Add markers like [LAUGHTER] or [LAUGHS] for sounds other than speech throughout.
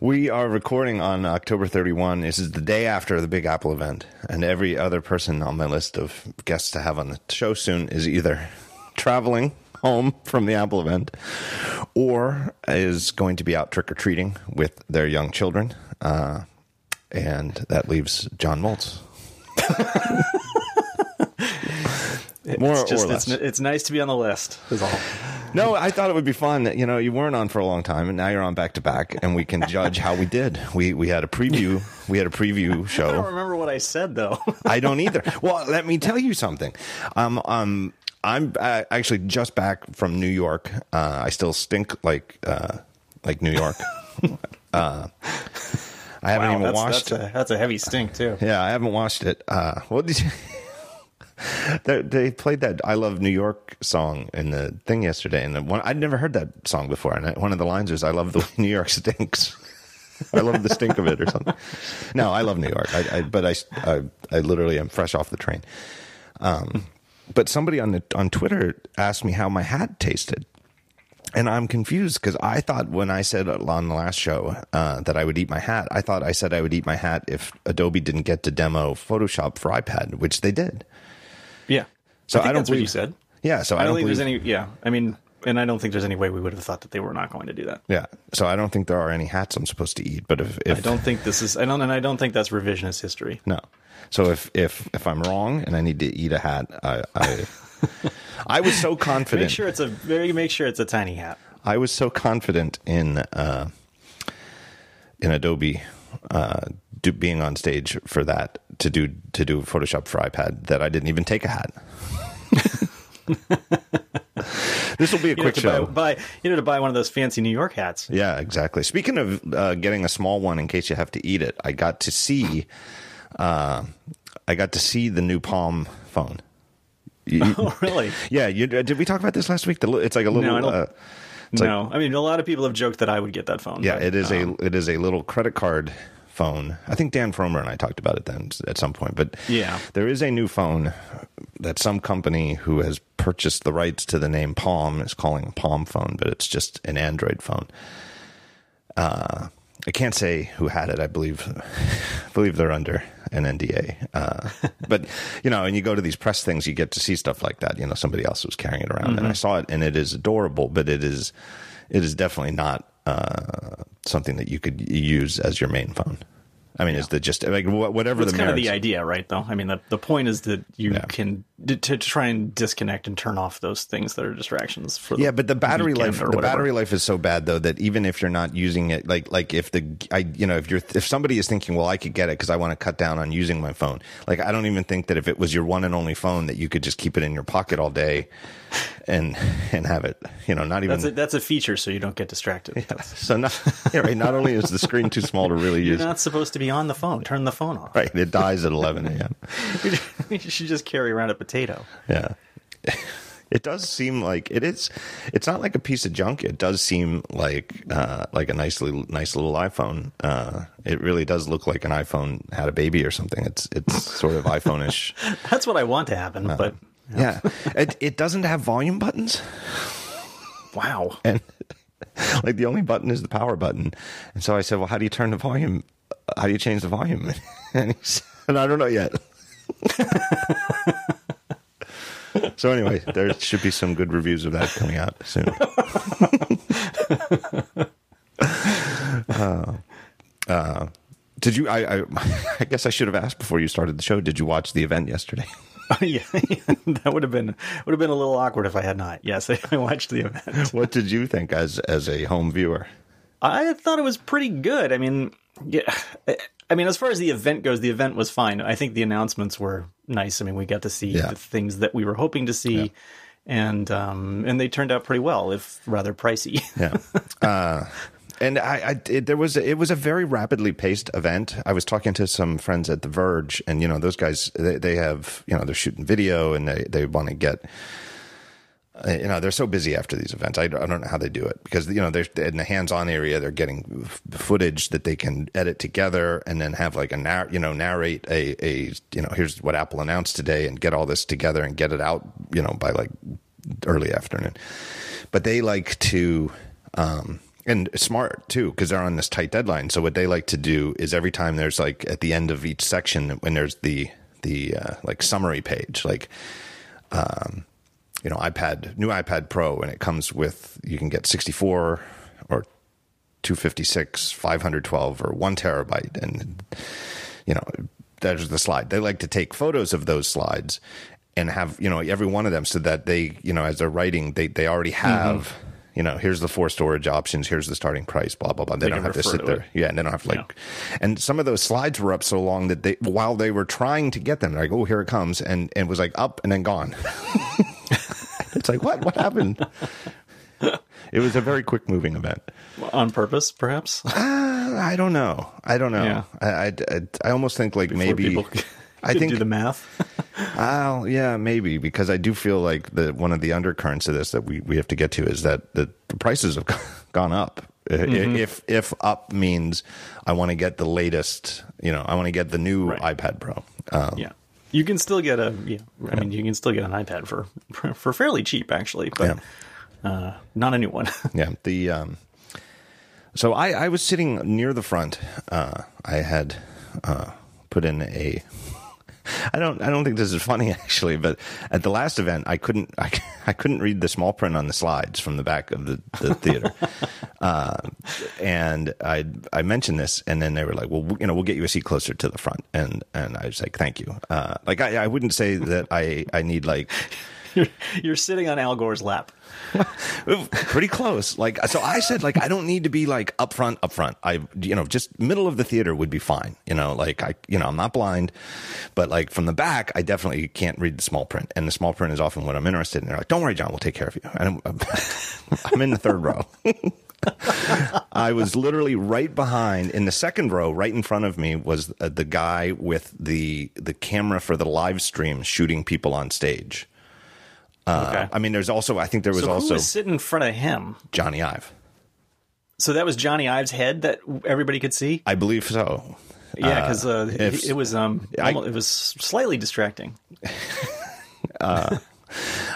We are recording on October 31. This is the day after the Big Apple event, and every other person on my list of guests to have on the show soon is either traveling home from the Apple event or is going to be out trick or treating with their young children. Uh, and that leaves John Moltz. [LAUGHS] More it's just, or less. It's, it's nice to be on the list. Is all. No, I thought it would be fun. That, you know, you weren't on for a long time, and now you're on back to back, and we can judge how we did. We we had a preview. [LAUGHS] We had a preview show. I don't remember what I said though. [LAUGHS] I don't either. Well, let me tell you something. Um, um, I'm uh, actually just back from New York. Uh, I still stink like uh, like New York. [LAUGHS] uh, I haven't Wow, even that's, washed. That's a, that's a heavy stink too. Yeah, I haven't watched it. Uh, what did you? [LAUGHS] they, played that "I Love New York" song in the thing yesterday, and one I'd never heard that song before. And one of the lines was, "I love the way [LAUGHS] New York stinks." [LAUGHS] I love the stink of it, or something. No, I love New York, I, I, but I, I, I literally am fresh off the train. Um, but somebody on the on Twitter asked me how my hat tasted. And I'm confused because I thought when I said on the last show uh, that I would eat my hat, I thought I said I would eat my hat if Adobe didn't get to demo Photoshop for iPad, which they did. Yeah. So I, think I don't that's what you said. Yeah, so I, I don't don't think believe, there's any. Yeah. I mean, and I don't think there's any way we would have thought that they were not going to do that. Yeah, so I don't think there are any hats I'm supposed to eat. But if, if I don't think this is. I don't, and I don't think that's revisionist history. no, so if if if I'm wrong and I need to eat a hat, I I, I was so confident. [LAUGHS] Make sure it's a very. Make sure it's a tiny hat. I was so confident in uh, in Adobe uh, do, being on stage for that to do to do Photoshop for iPad that I didn't even take a hat. [LAUGHS] this will be a You quick show. buy, buy, you know, to buy one of those fancy New York hats. Yeah, exactly. Speaking of uh, getting a small one in case you have to eat it, I got to see, uh, I got to see the new Palm phone. You- [LAUGHS] Oh, really? yeah, you, uh, did we talk about this last week? The, it's like a little. No, I uh, it's like- I mean, a lot of people have joked that I would get that phone. yeah, but, it is um, a it is a little credit card phone. I think Dan Frommer and I talked about it then at some point. But Yeah. there is a new phone that some company who has purchased the rights to the name Palm is calling a Palm phone, but it's just an Android phone. Uh, I can't say who had it. I believe, I [LAUGHS] believe they're under an NDA. Uh, [LAUGHS] but you know, and you go to these press things, you get to see stuff like that. You know, somebody else was carrying it around, and I saw it, and it is adorable. But it is, it is definitely not uh, something that you could use as your main phone. I mean, is the just like whatever That's the kind of the idea, right? Though, I mean, the, the point is that you Yeah. can to, to try and disconnect and turn off those things that are distractions. For the Yeah, but the battery life the whatever. battery life is so bad though that even if you're not using it like like if the I you know if you're if somebody is thinking well I could get it cuz I want to cut down on using my phone. Like I don't even think that if it was your one and only phone that you could just keep it in your pocket all day and and have it, you know, not even That's a, that's a feature, so you don't get distracted. That's- so not yeah, right, not only is the screen too small to really use. [LAUGHS] You're use not supposed to be on the phone. Turn the phone off. right, it dies at 11 a.m. [LAUGHS] you should just carry around a potato. Yeah. It does seem like it is. It's not like a piece of junk. It does seem like uh, like a nice little nice little iPhone. Uh, it really does look like an iPhone had a baby or something. It's it's sort of iPhone-ish. [LAUGHS] That's what I want to happen. But Yeah. It it doesn't have volume buttons, wow, and like the only button is the power button. And so I said, "Well, how do you turn the volume? How do you change the volume?" [LAUGHS] And he said, "I don't know yet." [LAUGHS] So anyway, there should be some good reviews of that coming out soon. [LAUGHS] uh, uh, did you? I, I I guess I should have asked before you started the show. Did you watch the event yesterday? [LAUGHS] yeah, [LAUGHS] that would have been would have been a little awkward if I had not. Yes, [LAUGHS] I watched the event. What did you think as as a home viewer? I thought it was pretty good. I mean, yeah, I mean, as far as the event goes, the event was fine. I think the announcements were nice. I mean, we got to see Yeah. the things that we were hoping to see, and um, and they turned out pretty well, if rather pricey. Yeah. Uh, and I, I it, there was it was a very rapidly paced event. I was talking to some friends at The Verge, and you know those guys they, they have you know they're shooting video and they they want to get. uh, You know they're so busy after these events. I, don't- I don't know how they do it because you know they're in the hands-on area. They're getting footage that they can edit together and then have like a narr- you know narrate a a you know here's what Apple announced today and get all this together and get it out you know by like early afternoon. But they like to um, and smart too because they're on this tight deadline. So what they like to do is every time there's like at the end of each section when there's the the uh, like summary page, like um, you know iPad new iPad Pro, and it comes with you can get 64 or 256, 512, or one terabyte, and you know there's the slide. They like to take photos of those slides and have you know every one of them so that they you know as they're writing they they already have. Mm-hmm you know, here's the four storage options, here's the starting price, blah blah blah. They, they don't have to sit to there, it. yeah, and they don't have to like. Yeah. And some of those slides were up so long that they, while they were trying to get them, like, oh, here it comes, and, and it was like up and then gone. [LAUGHS] it's like what? What happened? it was a very quick moving event. On purpose, perhaps. Uh, I don't know. I don't know. Yeah. I, I, I, I almost think like Before maybe. People I think do the math. [LAUGHS] Well, yeah, maybe because I do feel like the one of the undercurrents of this that we, we have to get to is that the, the prices have gone [LAUGHS] up. Mm-hmm. If if up means I want to get the latest, you know, I want to get the new right. iPad Pro. Um, yeah, you can still get a. Yeah, I yeah. mean, you can still get an iPad for for fairly cheap, actually, but yeah. uh, not a new one. [LAUGHS] yeah, the um, so I I was sitting near the front. Uh, I had uh, put in a I don't. I don't think this is funny [LAUGHS] actually, but at the last event, I couldn't. [LAUGHS] I, I couldn't read the small print on the slides from the back of the, the theater, [LAUGHS] uh, and I I mentioned this, and then they were like, "Well, you know, we'll get you a seat closer to the front," and and I was like, "Thank you." Uh, like I, I wouldn't say that I I need like [LAUGHS] you're, you're sitting on Al Gore's lap. [LAUGHS] Pretty close. Like so, I said like I don't need to be like up front, up front. I you know just middle of the theater would be fine. You know, like I you know I'm not blind, but like from the back, I definitely can't read the small print, and the small print is often what I'm interested in. They're like, "Don't worry, John, we'll take care of you." And I'm, I'm [LAUGHS] in the third row. I was literally right behind in the second row, right in front of me was uh, the guy with the the camera for the live stream shooting people on stage. Uh, okay. I mean, there's also I think there was so also was sitting in front of him. Jony Ive. So that was Jony Ive's head that everybody could see. I believe so. Yeah, because uh, uh, it, it, was um, I, almost, it was slightly distracting. [LAUGHS] uh,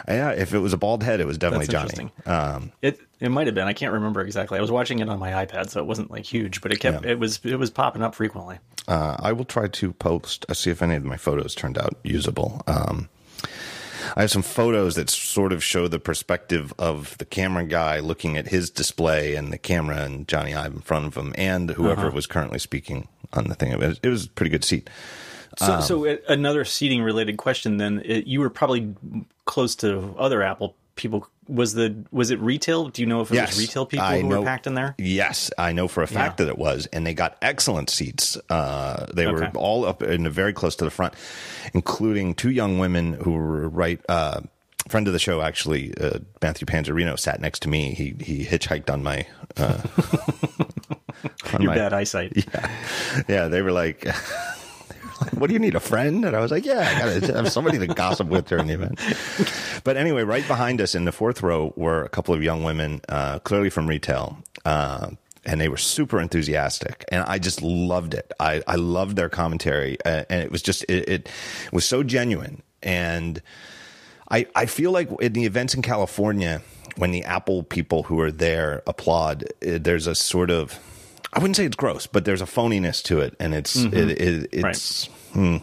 yeah, if it was a bald head, it was definitely Jony. Um, it it might have been. I can't remember exactly. I was watching it on my iPad, so it wasn't like huge, but it kept yeah. it was it was popping up frequently. Uh, I will try to post. Uh, see if any of my photos turned out usable. Um, I have some photos that sort of show the perspective of the camera guy looking at his display and the camera and Jony Ive in front of him and whoever uh-huh. was currently speaking on the thing. It was, it was a pretty good seat. So, um, so another seating related question. Then it, you were probably close to other Apple people was the was it retail? Do you know if it yes, was retail people I who know, were packed in there? Yes, I know for a fact yeah. that it was, and they got excellent seats. Uh, they okay. were all up in very close to the front, including two young women who were right. Uh, friend of the show, actually, uh, Matthew Panzarino, sat next to me. He he hitchhiked on my. Uh, [LAUGHS] on Your my, bad eyesight. [LAUGHS] Yeah, yeah. They were like. [LAUGHS] [LAUGHS] what do you need, a friend? And I was like, yeah, I got to have somebody to gossip with during the event. [LAUGHS] But anyway, right behind us in the fourth row were a couple of young women, uh, clearly from retail. Uh, and they were super enthusiastic and i just loved it i, I loved their commentary uh, and it was just it, it, was so genuine and I, I feel like in the events in california when the apple people who are there applaud uh, there's a sort of I wouldn't say it's gross, but there's a phoniness to it, and it's mm-hmm. it, it, it's. Right. Hmm.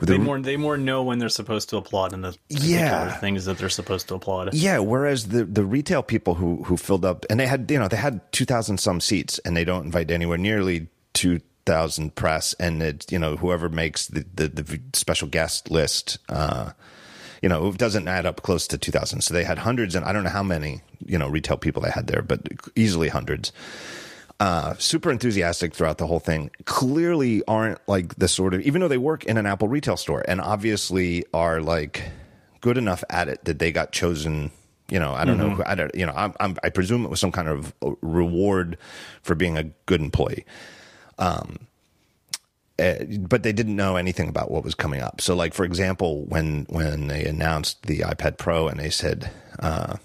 They more they more know when they're supposed to applaud and the yeah things that they're supposed to applaud. Yeah, whereas the the retail people who who filled up and they had you know they had two thousand some seats and they don't invite anywhere nearly two thousand press and it you know whoever makes the the, the special guest list. Uh, you know, it doesn't add up close to 2000. So they had hundreds, and I don't know how many, you know, retail people they had there, but easily hundreds uh, super enthusiastic throughout the whole thing. Clearly aren't like the sort of, even though they work in an Apple retail store and obviously are like good enough at it that they got chosen. You know, I don't mm-hmm. know. I don't. You know, I'm, I'm, i presume it was some kind of reward for being a good employee. Um, uh, but they didn't know anything about what was coming up. So, like for example, when when they announced the iPad Pro and they said uh,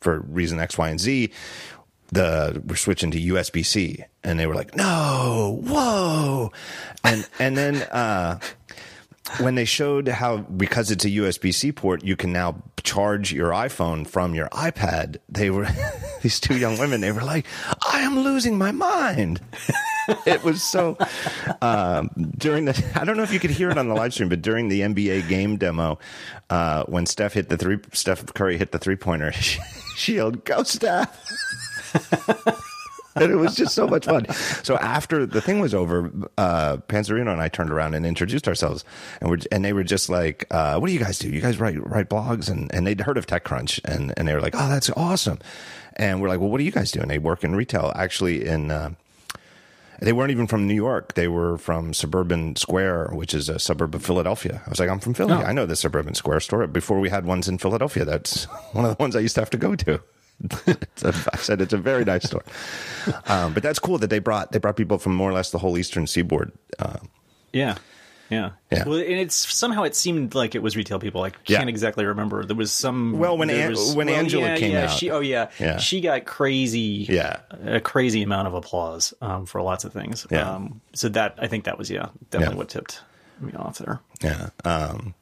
for reason X, Y, and Z, the we're switching to USB C, and they were like, "No, whoa," and and then uh, when they showed how because it's a USB C port, you can now charge your iPhone from your iPad. They were [LAUGHS] these two young women. They were like, "I am losing my mind." [LAUGHS] it was so um, during the. I don't know if you could hear it on the live stream, but during the NBA game demo, uh, when Steph hit the three, Steph Curry hit the three pointer. She, [LAUGHS] she yelled, "Go Steph!" [LAUGHS] and it was just so much fun. So after the thing was over, uh, Panzarino and I turned around and introduced ourselves, and we and they were just like, uh, "What do you guys do? You guys write write blogs?" And and they'd heard of TechCrunch, and and they were like, "Oh, that's awesome." And we're like, "Well, what do you guys do?" And they work in retail, actually in. Uh, they weren't even from New York. They were from Suburban Square, which is a suburb of Philadelphia. I was like, I'm from Philly. Oh. I know the Suburban Square store. Before we had ones in Philadelphia, that's [LAUGHS] one of the ones I used to have to go to. I said it's a very nice store, um, but that's cool that they brought they brought people from more or less the whole Eastern Seaboard. Uh, yeah, yeah, yeah. Well, and it's somehow it seemed like it was retail people. I can't yeah. exactly remember. There was some. Well, when An- was, when well, Angela yeah, came yeah, out, she, oh yeah, yeah, she got crazy. Yeah, a crazy amount of applause um, for lots of things. Yeah. Um, so that I think that was yeah definitely what tipped me off there. Yeah. Um,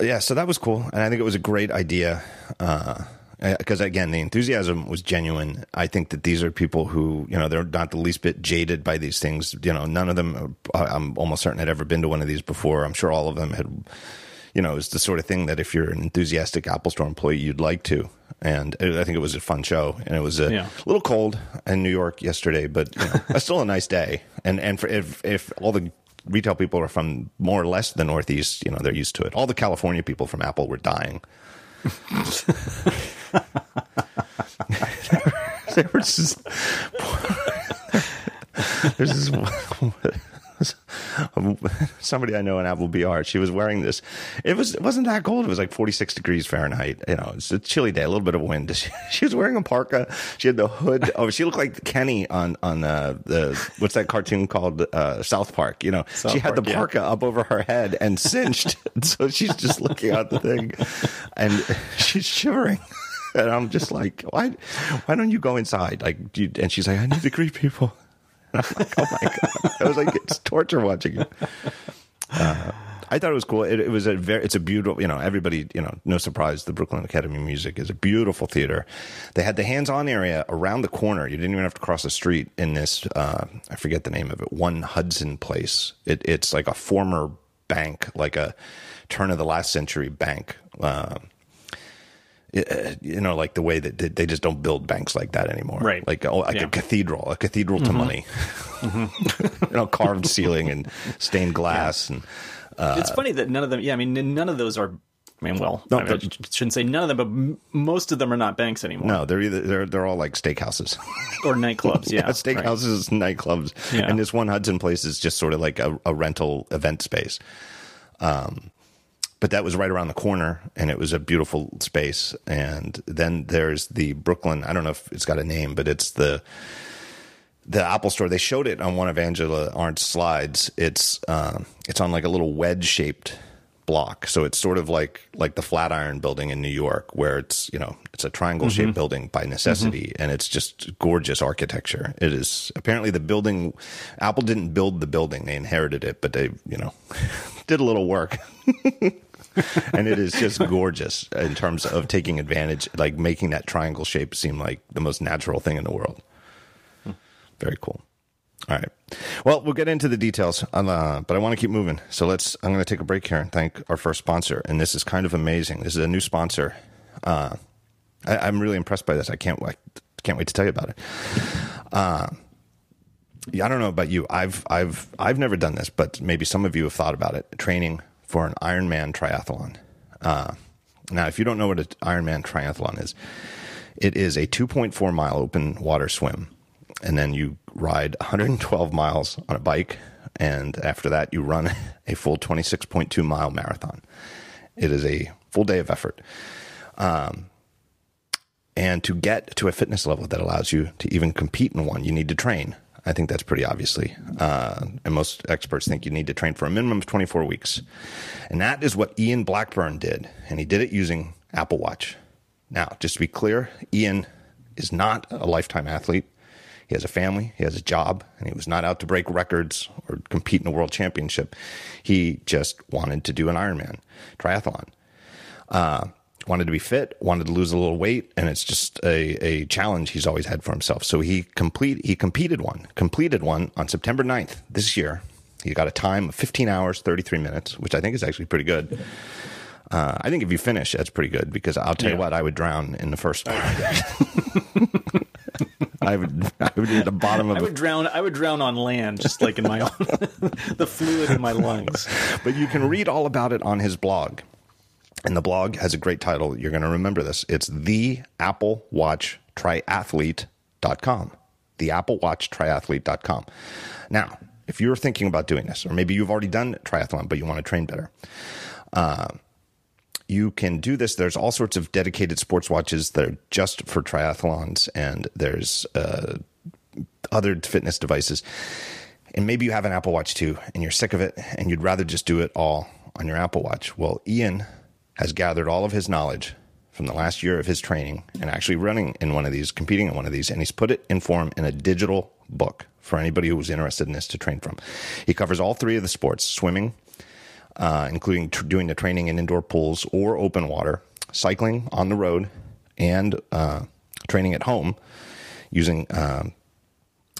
yeah. So that was cool, and I think it was a great idea. Uh, because uh, again, the enthusiasm was genuine. I think that these are people who, you know, they're not the least bit jaded by these things. You know, none of them, uh, I'm almost certain, had ever been to one of these before. I'm sure all of them had, you know, it's the sort of thing that if you're an enthusiastic Apple Store employee, you'd like to. And I think it was a fun show, and it was a yeah. little cold in New York yesterday, but you know, [LAUGHS] still a nice day. And and for, if if all the retail people are from more or less the Northeast, you know, they're used to it. All the California people from Apple were dying. They were just. [LAUGHS] There's this [LAUGHS] somebody I know in Apple PR. She was wearing this. It was it wasn't that cold. It was like 46 degrees Fahrenheit. You know, it's a chilly day, a little bit of wind. [LAUGHS] She, she was wearing a parka. She had the hood. [LAUGHS] Oh, she looked like Kenny on on uh, the what's that cartoon called uh, South Park. You know, South she had Park, the parka yeah. up over her head and cinched, so she's just looking out the thing, and she's shivering. and I'm just like, why, why don't you go inside? Like, you, and she's like, I need to greet people. I'm [LAUGHS] like, oh my god! I was like, it's torture watching it. Uh, I thought it was cool. It, it, was a very, it's a beautiful, you know, everybody, you know, no surprise, the Brooklyn Academy of Music is a beautiful theater. They had the hands-on area around the corner. You didn't even have to cross the street in this, uh, I forget the name of it, One Hanson Place. It, it's like a former bank, like a turn of the last century bank. Uh, you know, like the way that they just don't build banks like that anymore. Right. Like, oh, like yeah. a cathedral, a cathedral to mm-hmm. money. Mm-hmm. [LAUGHS] you know, carved ceiling and stained glass. Yeah. And uh, it's funny that none of them. Yeah, I mean, none of those are. I mean, well, no, I, mean, I shouldn't say none of them, but m- most of them are not banks anymore. No, they're either they're they're all like steakhouses [LAUGHS] or nightclubs. Yeah, [LAUGHS] yeah steakhouses, right. nightclubs, and this one Hanson place is just sort of like a, a rental event space. Um, but that was right around the corner and it was a beautiful space. And then there's the brooklyn i don't know if it's got a name but it's the the apple store. They showed it on one of angela Ahrendts' slides. It's uh, it's on like a little wedge shaped block. So it's sort of like like the flatiron building in new york where it's you know it's a triangle shaped mm-hmm. building by necessity mm-hmm. and it's just gorgeous architecture. It is apparently the building apple didn't build the building. They inherited it but they you know [LAUGHS] did a little work [LAUGHS] [LAUGHS] and it is just gorgeous in terms of taking advantage, like making that triangle shape seem like the most natural thing in the world. Very cool. All right. Well, we'll get into the details, uh, but I want to keep moving. So let's. I'm going to take a break here and thank our first sponsor. And this is kind of amazing. This is a new sponsor. Uh, I, am really impressed by this. I can't. I can't wait to tell you about it. Uh, yeah, I don't know about you. I've I've I've never done this, but maybe some of you have thought about it. Training for an Ironman triathlon. Uh, now, if you don't know what an Ironman triathlon is, it is a 2.4 mile open water swim, and then you ride 112 miles on a bike, and after that, you run [LAUGHS] a full 26.2 mile marathon. It is a full day of effort. Um, and to get to a fitness level that allows you to even compete in one, you need to train. I think that's pretty obviously. Uh, and most experts think you need to train for a minimum of 24 weeks. And that is what Ian Blackburn did. And he did it using Apple Watch. Now, just to be clear, Ian is not a lifetime athlete. He has a family, he has a job, and he was not out to break records or compete in a world championship. He just wanted to do an Ironman triathlon. Uh, wanted to be fit, wanted to lose a little weight, and it's just a, a challenge he's always had for himself. So he complete he competed one, completed one on September 9th this year. He got a time of 15 hours, 33 minutes, which I think is actually pretty good. Uh, I think if you finish, that's pretty good because I'll tell yeah. you what, I would drown in the first. [LAUGHS] I would, I would be at the bottom of. I would a, drown. I would drown on land, just like in my own, [LAUGHS] the fluid in my lungs. But you can read all about it on his blog, and the blog has a great title. You're going to remember this. It's the Apple Watch Triathlete.com. The Apple Watch Triathlete.com. Now, if you're thinking about doing this, or maybe you've already done triathlon but you want to train better. Uh, you can do this. There's all sorts of dedicated sports watches that are just for triathlons, and there's uh, other fitness devices. And maybe you have an Apple Watch too, and you're sick of it, and you'd rather just do it all on your Apple Watch. Well, Ian has gathered all of his knowledge from the last year of his training and actually running in one of these, competing in one of these, and he's put it in form in a digital book for anybody who was interested in this to train from. He covers all three of the sports swimming, uh, including tr- doing the training in indoor pools or open water, cycling on the road, and uh, training at home using, uh,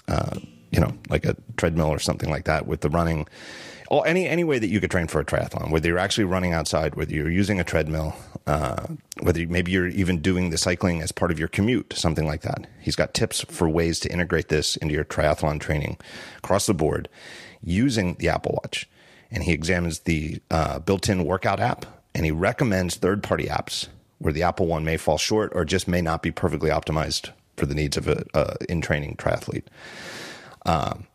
uh, you know, like a treadmill or something like that with the running. Or any any way that you could train for a triathlon, whether you're actually running outside, whether you're using a treadmill, uh, whether you, maybe you're even doing the cycling as part of your commute, something like that. He's got tips for ways to integrate this into your triathlon training across the board using the Apple Watch and he examines the uh, built-in workout app and he recommends third-party apps where the Apple one may fall short or just may not be perfectly optimized for the needs of a, a in-training triathlete. Um,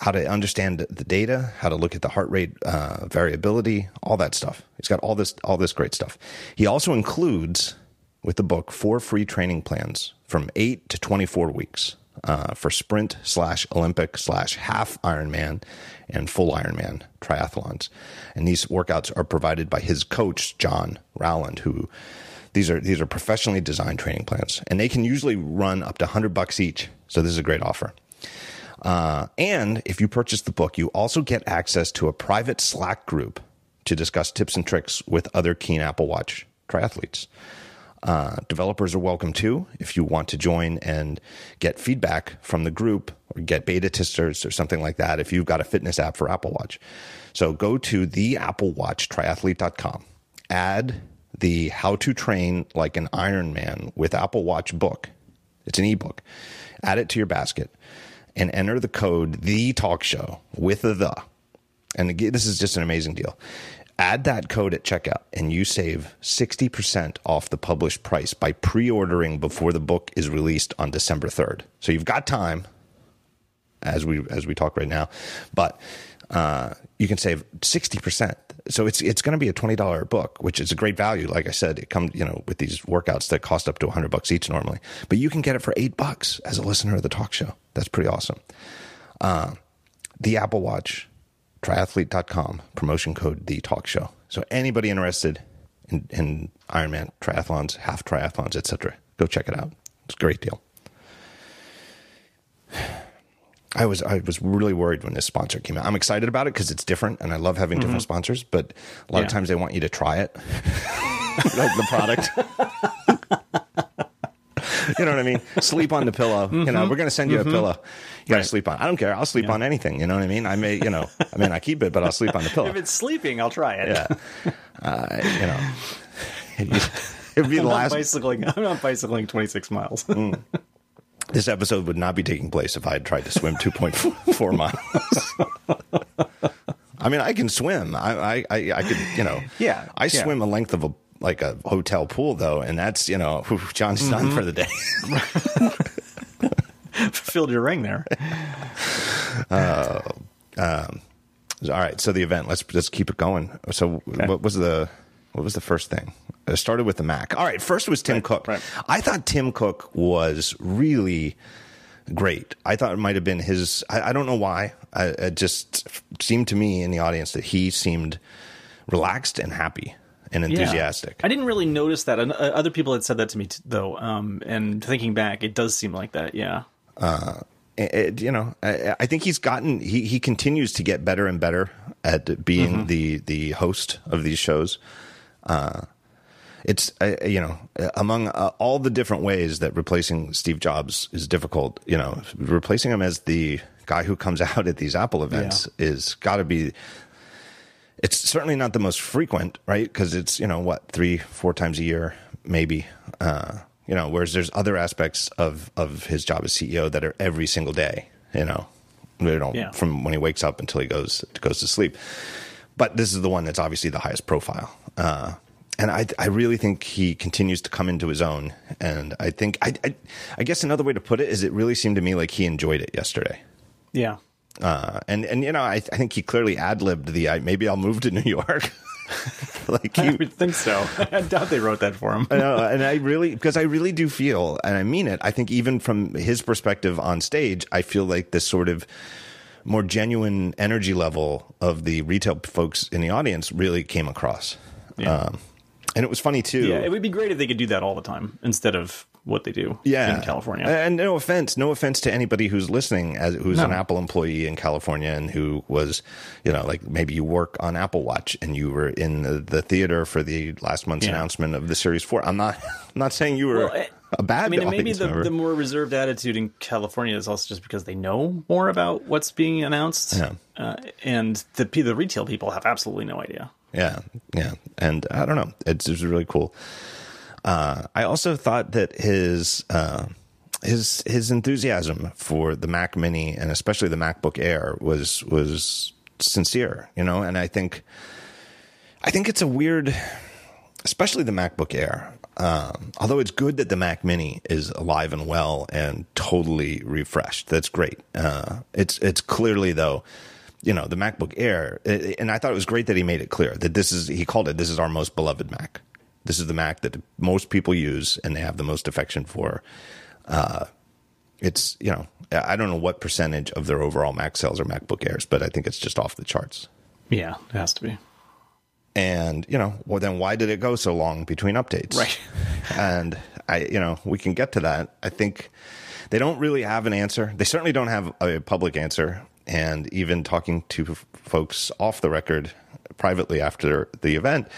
how to understand the data, how to look at the heart rate uh, variability, all that stuff. He's got all this all this great stuff. He also includes with the book four free training plans from eight to twenty four weeks uh, for sprint slash Olympic slash half Ironman and full Ironman triathlons. And these workouts are provided by his coach, John Rowland, who these are these are professionally designed training plans, and they can usually run up to hundred bucks each. So this is a great offer. Uh, and if you purchase the book, you also get access to a private Slack group to discuss tips and tricks with other keen Apple Watch triathletes. Uh, developers are welcome too if you want to join and get feedback from the group or get beta testers or something like that if you've got a fitness app for Apple Watch. So go to the Apple Watch triathlete.com, add the How to Train Like an Ironman with Apple Watch book. It's an ebook. Add it to your basket and enter the code the talk show with the the. And this is just an amazing deal add that code at checkout and you save 60% off the published price by pre-ordering before the book is released on December 3rd. So you've got time as we as we talk right now, but uh, you can save 60%. So it's it's going to be a $20 book, which is a great value. Like I said, it comes, you know, with these workouts that cost up to 100 bucks each normally. But you can get it for 8 bucks as a listener of the talk show. That's pretty awesome. Uh, the Apple Watch triathlete.com, promotion code the talk show. So anybody interested in, in Ironman triathlons, half triathlons, etc., go check it out. It's a great deal. I was I was really worried when this sponsor came out. I'm excited about it because it's different, and I love having different mm-hmm. sponsors. But a lot yeah. of times they want you to try it, [LAUGHS] like the product. [LAUGHS] you know what I mean? Sleep on the pillow. Mm-hmm. You know, mm-hmm. we're going to send you mm-hmm. a pillow. You got to sleep on. I don't care. I'll sleep yeah. on anything. You know what I mean? I may, you know, I mean, I keep it, but I'll sleep on the pillow. if it's sleeping, I'll try it. Yeah. [LAUGHS] Uh, you know, it'd be I'm the last. Bicycling. I'm not bicycling 26 miles. mm. This episode would not be taking place if I had tried to swim 2.4 [LAUGHS] miles. [LAUGHS] I mean, I can swim. I, I, I could, you know. Yeah. I yeah. swim a length of a like a hotel pool though, and that's you know whew, John's mm-hmm. done for the day. [LAUGHS] Filled your ring there. Uh, um, all right, so the event. Let's let's keep it going. So okay. what was the what was the first thing? It started with the Mac. All right, first was Tim right, Cook. Right. I thought Tim Cook was really great. I thought it might have been his. I, I don't know why. I, it just seemed to me in the audience that he seemed relaxed and happy and enthusiastic. Yeah. I didn't really notice that. Uh, other people had said that to me though. Um, and thinking back, it does seem like that. Yeah. Uh, it, you know, I, I, think he's gotten he he continues to get better and better at being mm-hmm. the the host of these shows. Uh, it's uh, you know among uh, all the different ways that replacing Steve Jobs is difficult. You know, replacing him as the guy who comes [LAUGHS] out at these Apple events yeah. is got to be. It's certainly not the most frequent, right? Because it's you know what three, four times a year, maybe. Uh, you know, whereas there's other aspects of of his job as CEO that are every single day. You know, you know, yeah. from when he wakes up until he goes goes to sleep. But this is the one that's obviously the highest profile. Uh, and I, I really think he continues to come into his own. And I think, I, I, I, guess another way to put it is, it really seemed to me like he enjoyed it yesterday. Yeah. Uh, and and you know, I, I think he clearly ad libbed the I, maybe I'll move to New York. [LAUGHS] like [LAUGHS] he, I would think so. [LAUGHS] I doubt they wrote that for him. I know, and I really because I really do feel, and I mean it. I think even from his perspective on stage, I feel like this sort of more genuine energy level of the retail folks in the audience really came across. Yeah. Um, and it was funny too. Yeah, it would be great if they could do that all the time instead of what they do yeah. in California. And no offense, no offense to anybody who's listening as who's no. an Apple employee in California and who was, you know, like maybe you work on Apple Watch and you were in the, the theater for the last month's yeah. announcement of the Series 4. I'm not [LAUGHS] I'm not saying you were well, a bad I mean, maybe the, the, more reserved attitude in California is also just because they know more about what's being announced. Yeah. Uh, and the the retail people have absolutely no idea. Yeah, yeah, and I don't know. It's, it's really cool. Uh, I also thought that his uh, his his enthusiasm for the Mac Mini and especially the MacBook Air was was sincere, you know. And I think I think it's a weird, especially the MacBook Air. Um, although it's good that the Mac Mini is alive and well and totally refreshed, that's great. Uh, it's it's clearly though you know, the MacBook Air. And I thought it was great that he made it clear that this is, he called it, this is our most beloved Mac. This is the Mac that most people use and they have the most affection for. Uh, it's, you know, I don't know what percentage of their overall Mac sales are MacBook Airs, but I think it's just off the charts. Yeah, it has to be. And, you know, well, then why did it go so long between updates? Right. [LAUGHS] and I, you know, we can get to that. I think they don't really have an answer. They certainly don't have a public answer and even talking to folks off the record privately after the event,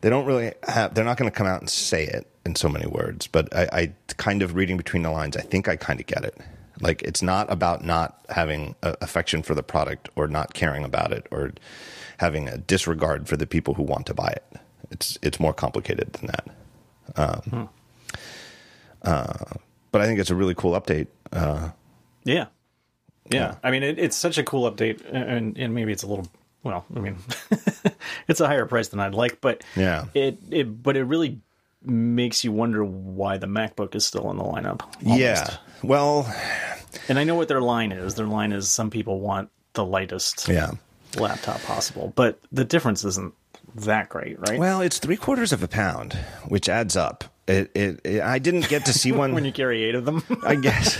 they don't really have, they're not going to come out and say it in so many words, but I, I kind of reading between the lines, I think I kind of get it. Like it's not about not having affection for the product or not caring about it or having a disregard for the people who want to buy it. It's it's more complicated than that. Um, hmm. uh, but I think it's a really cool update. Uh, yeah, yeah, I mean, it, it's such a cool update, and, and maybe it's a little. Well, I mean, [LAUGHS] it's a higher price than I'd like, but yeah, it it but it really makes you wonder why the MacBook is still in the lineup. Almost. Yeah, well, and I know what their line is. Their line is some people want the lightest yeah. laptop possible, but the difference isn't that great, right? Well, it's three quarters of a pound, which adds up. It, it, it I didn't get to see [LAUGHS] one when you carry eight of them. I guess.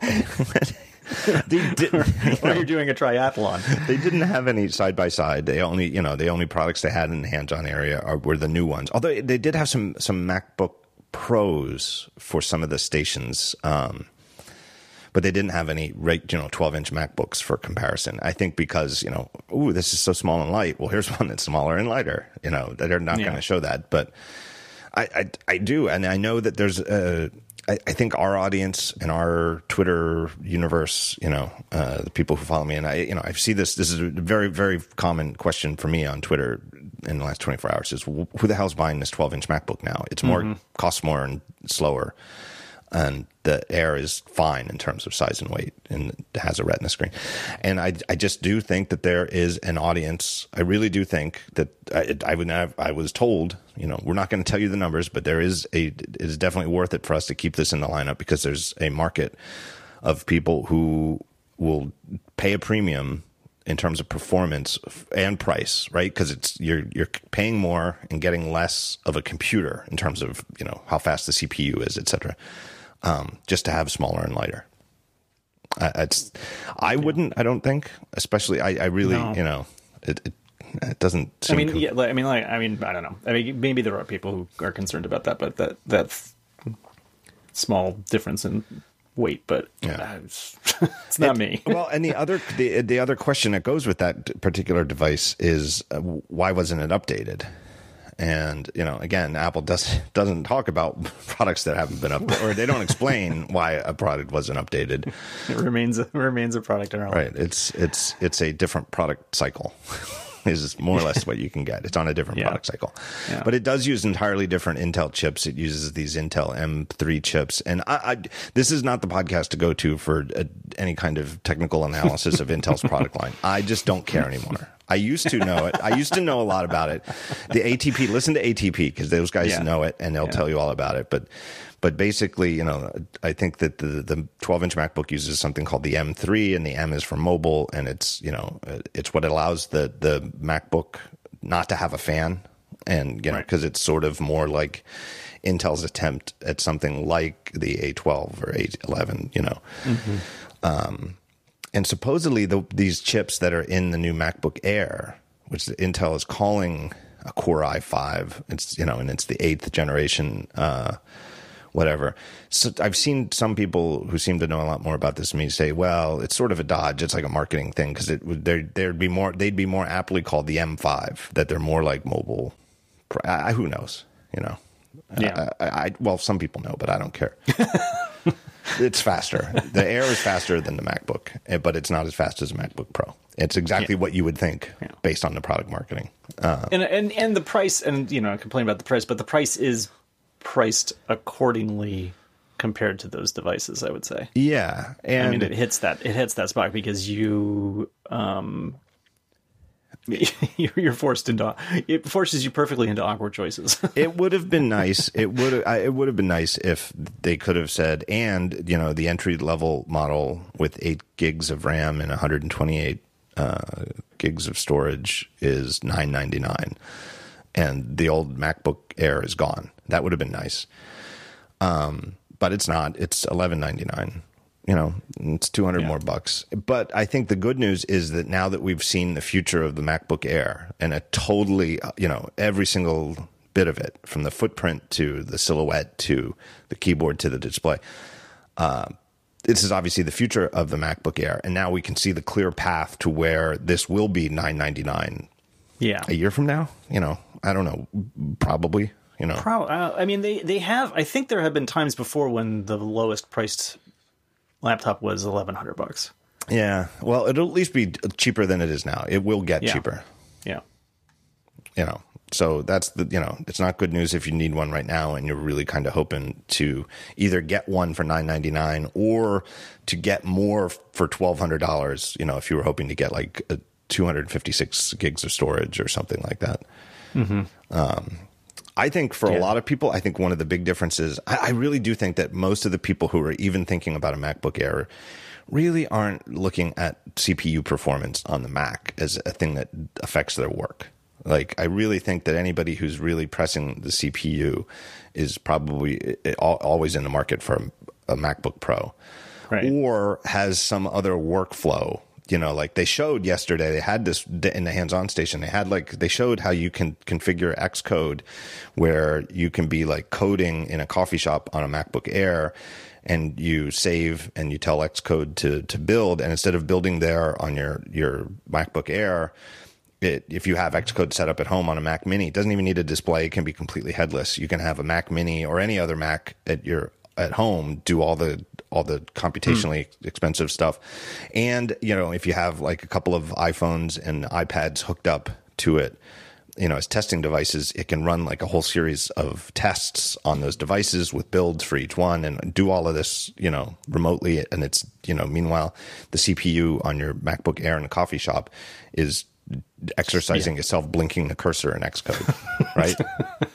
[LAUGHS] [LAUGHS] they did, you know, or you're doing a triathlon. They didn't have any side by side. They only, you know, the only products they had in the hands-on area are, were the new ones. Although they did have some some MacBook Pros for some of the stations. Um, but they didn't have any, you know, 12 inch MacBooks for comparison. I think because, you know, ooh, this is so small and light. Well, here's [LAUGHS] one that's smaller and lighter, you know, they're not yeah. going to show that. But I, I, I, do. And I know that there's a, I, I think our audience and our Twitter universe, you know, uh, the people who follow me, and I, you know, I see this. This is a very, very common question for me on Twitter in the last 24 hours: is who the hell's buying this 12 inch MacBook now? It's more mm-hmm. costs more and slower and the Air is fine in terms of size and weight and has a retina screen. And I, I just do think that there is an audience. I really do think that I, I would have, I was told, you know, we're not going to tell you the numbers, but there is a, it is definitely worth it for us to keep this in the lineup because there's a market of people who will pay a premium in terms of performance and price, right? Because it's you're you're paying more and getting less of a computer in terms of you know how fast the CPU is, et cetera um, just to have smaller and lighter. Uh, it's, I wouldn't. I don't think, especially. I, I really, no. you know, it, it, it doesn't. I mean, yeah. I mean, like, I mean, I don't know. I mean, maybe there are people who are concerned about that, but that that small difference in weight, but yeah. it's, [LAUGHS] it's not it, me. [LAUGHS] well, and the other the the other question that goes with that particular device is uh, why wasn't it updated? And you know, again, Apple does [LAUGHS] doesn't talk about products that haven't been updated, or they don't explain why a product wasn't updated. It remains a, remains a product in our right. It's it's it's a different product cycle. [LAUGHS] is more or less what you can get. It's on a different yeah. product cycle, yeah. but it does use entirely different Intel chips. It uses these Intel M3 chips, and I, I, this is not the podcast to go to for a, any kind of technical analysis of Intel's [LAUGHS] product line. I just don't care anymore. I used to know it. I used to know a lot about it. The ATP, listen to ATP because those guys yeah. know it and they'll tell you all about it. But but basically, you know, I think that the the 12 inch MacBook uses something called the M3, and the M is for mobile, and it's you know it's what allows the the MacBook not to have a fan, and you know because right. it's sort of more like Intel's attempt at something like the A12 or A11, you know. Mm-hmm. Um, and supposedly the, these chips that are in the new MacBook Air, which Intel is calling a Core i5, it's you know, and it's the eighth generation. Uh, whatever. So I've seen some people who seem to know a lot more about this than me say, well, it's sort of a dodge. It's like a marketing thing because it would there there'd be more they'd be more aptly called the M5 that they're more like mobile. I, who knows? You know. Yeah. I, I, well, some people know, but I don't care. [LAUGHS] it's faster. The Air is faster than the MacBook, eh, but it's not as fast as a MacBook Pro. It's exactly yeah. what you would think yeah. based on the product marketing. Uh, and and and the price, and you know, I complain about the price, but the price is priced accordingly compared to those devices i would say yeah and i mean it hits that it hits that spot because you um [LAUGHS] you're forced into it forces you perfectly into awkward choices [LAUGHS] it would have been nice it would it would have been nice if they could have said and you know the entry level model with 8 gigs of ram and 128 uh, gigs of storage is 999 and the old MacBook Air is gone. That would have been nice. Um, but it's not. It's eleven ninety nine. You know, it's two hundred yeah. more bucks. But I think the good news is that now that we've seen the future of the MacBook Air and a totally, you know, every single bit of it, from the footprint to the silhouette to the keyboard to the display. Uh, this is obviously the future of the MacBook Air, and now we can see the clear path to where this will be nine ninety nine. Yeah, a year from now. You know, I don't know, probably. You know, Pro, uh, I mean, they they have. I think there have been times before when the lowest priced laptop was eleven hundred bucks. Yeah, well, it'll at least be cheaper than it is now. It will get yeah. cheaper. Yeah, you know, so that's the you know, it's not good news if you need one right now and you're really kind of hoping to either get one for nine ninety nine or to get more for twelve hundred dollars. You know, if you were hoping to get like two hundred fifty six gigs of storage or something like that. Mm-hmm. Um, I think for yeah. a lot of people, I think one of the big differences, I, I, really do think that most of the people who are even thinking about a MacBook Air really aren't looking at CPU performance on the Mac as a thing that affects their work. Like, I really think that anybody who's really pressing the CPU is probably always in the market for a MacBook Pro. Right. Or has some other workflow you know, like they showed yesterday, they had this in the hands-on station. They had like they showed how you can configure Xcode, where you can be like coding in a coffee shop on a MacBook Air, and you save and you tell Xcode to to build, and instead of building there on your your MacBook Air. It, if you have Xcode set up at home on a Mac Mini, it doesn't even need a display. It can be completely headless. You can have a Mac Mini or any other Mac at your at home do all the all the computationally mm. expensive stuff. And, you know, if you have like a couple of iPhones and iPads hooked up to it, you know, as testing devices, it can run like a whole series of tests on those devices with builds for each one and do all of this, you know, remotely. And it's, you know, meanwhile, the CPU on your MacBook Air in a coffee shop is exercising yeah. itself blinking the cursor in Xcode, [LAUGHS] right? [LAUGHS]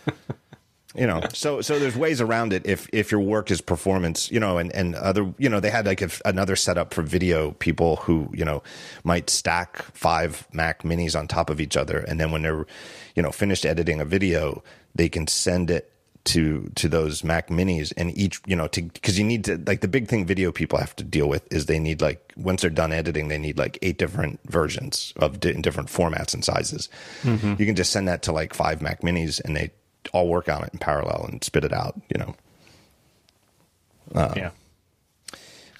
you know [LAUGHS] so so there's ways around it if if your work is performance you know and and other you know they had like if another setup for video people who you know might stack five mac minis on top of each other and then when they're you know finished editing a video they can send it to to those mac minis and each you know to because you need to like the big thing video people have to deal with is they need like once they're done editing they need like eight different versions of in different formats and sizes mm-hmm. you can just send that to like five mac minis and they all work on it in parallel and spit it out, you know. Uh, yeah.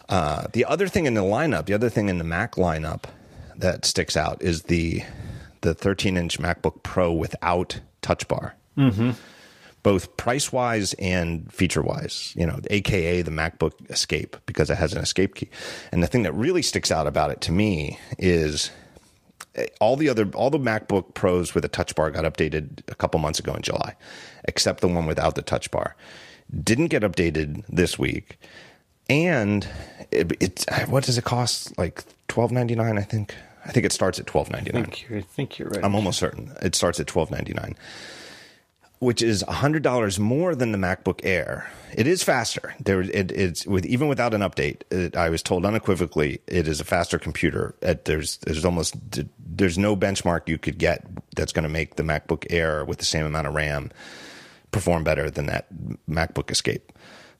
Uh, the other thing in the lineup, the other thing in the Mac lineup that sticks out is the the 13 inch MacBook Pro without Touch Bar. Mm-hmm. Both price wise and feature wise, you know, AKA the MacBook Escape because it has an escape key. And the thing that really sticks out about it to me is all the other all the MacBook Pros with a Touch Bar got updated a couple months ago in July, except the one without the Touch Bar. Didn't get updated this week, and it, it's what does it cost? Like twelve ninety nine, I think. I think it starts at twelve ninety nine. I think you're right. I'm almost certain it starts at twelve ninety nine, which is hundred dollars more than the MacBook Air. It is faster. There, it, it's with even without an update. It, I was told unequivocally it is a faster computer. There's there's almost there's no benchmark you could get that's going to make the MacBook Air with the same amount of RAM perform better than that MacBook Escape.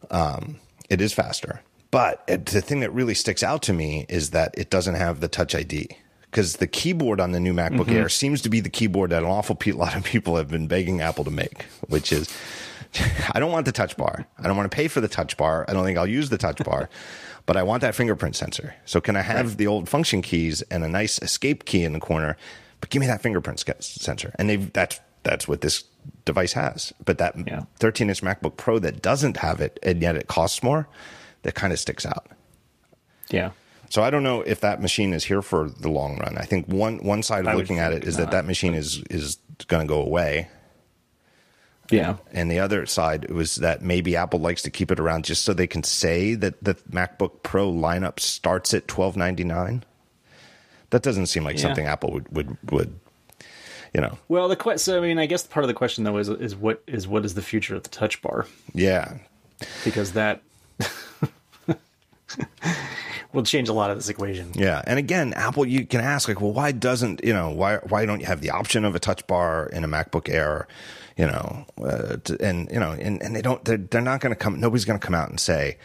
Um, it is faster. But the thing that really sticks out to me is that it doesn't have the Touch ID because the keyboard on the new MacBook mm-hmm. Air seems to be the keyboard that an awful [LAUGHS] lot of people have been begging Apple to make, which is [LAUGHS] I don't want the touch bar. I don't want to pay for the touch bar. I don't think I'll use the touch bar, [LAUGHS] but I want that fingerprint sensor. So can I have right. the old function keys and a nice escape key in the corner, but give me that fingerprint sensor? And they that's that's what this device has. But that yeah. 13 inch MacBook Pro that doesn't have it and yet it costs more, that kind of sticks out. Yeah. So I don't know if that machine is here for the long run. I think one one side of I looking at it is not. that that machine is is going to go away. Yeah. And the other side was that maybe Apple likes to keep it around just so they can say that the MacBook Pro lineup starts at twelve ninety nine. That doesn't seem like yeah. something Apple would would would you know. Well, the question. So I mean, I guess part of the question though is is what is what is the future of the Touch Bar? Yeah, because that [LAUGHS] will change a lot of this equation. Yeah, and again, Apple, you can ask like, well, why doesn't you know why why don't you have the option of a Touch Bar in a MacBook Air? You know, uh, to, and you know, and, and they don't. They're, they're not going to come. Nobody's going to come out and say,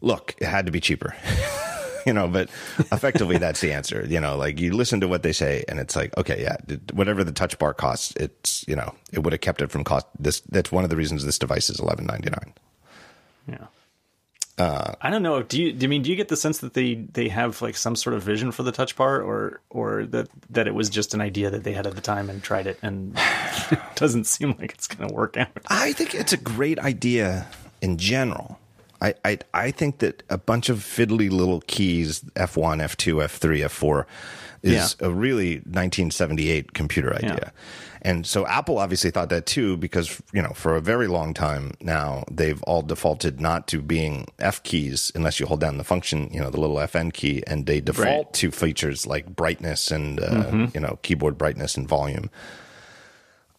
look, it had to be cheaper. [LAUGHS] you know, but effectively that's the answer. You know, like you listen to what they say, and it's like, okay, yeah, whatever the touch bar costs, it's you know, it would have kept it from cost. This that's one of the reasons this device is eleven ninety nine. Yeah. Uh, I don't know. Do you? Do you mean? Do you get the sense that they they have like some sort of vision for the touch bar, or or that that it was just an idea that they had at the time and tried it, and it [LAUGHS] doesn't seem like it's going to work out. I think it's a great idea in general. I, I I think that a bunch of fiddly little keys, F one, F two, F three, F four, is yeah. a really 1978 computer idea. Yeah. And so Apple obviously thought that too, because, you know, for a very long time now, they've all defaulted not to being F keys unless you hold down the function, you know, the little FN key, and they default right. to features like brightness and, uh, mm-hmm. you know, keyboard brightness and volume.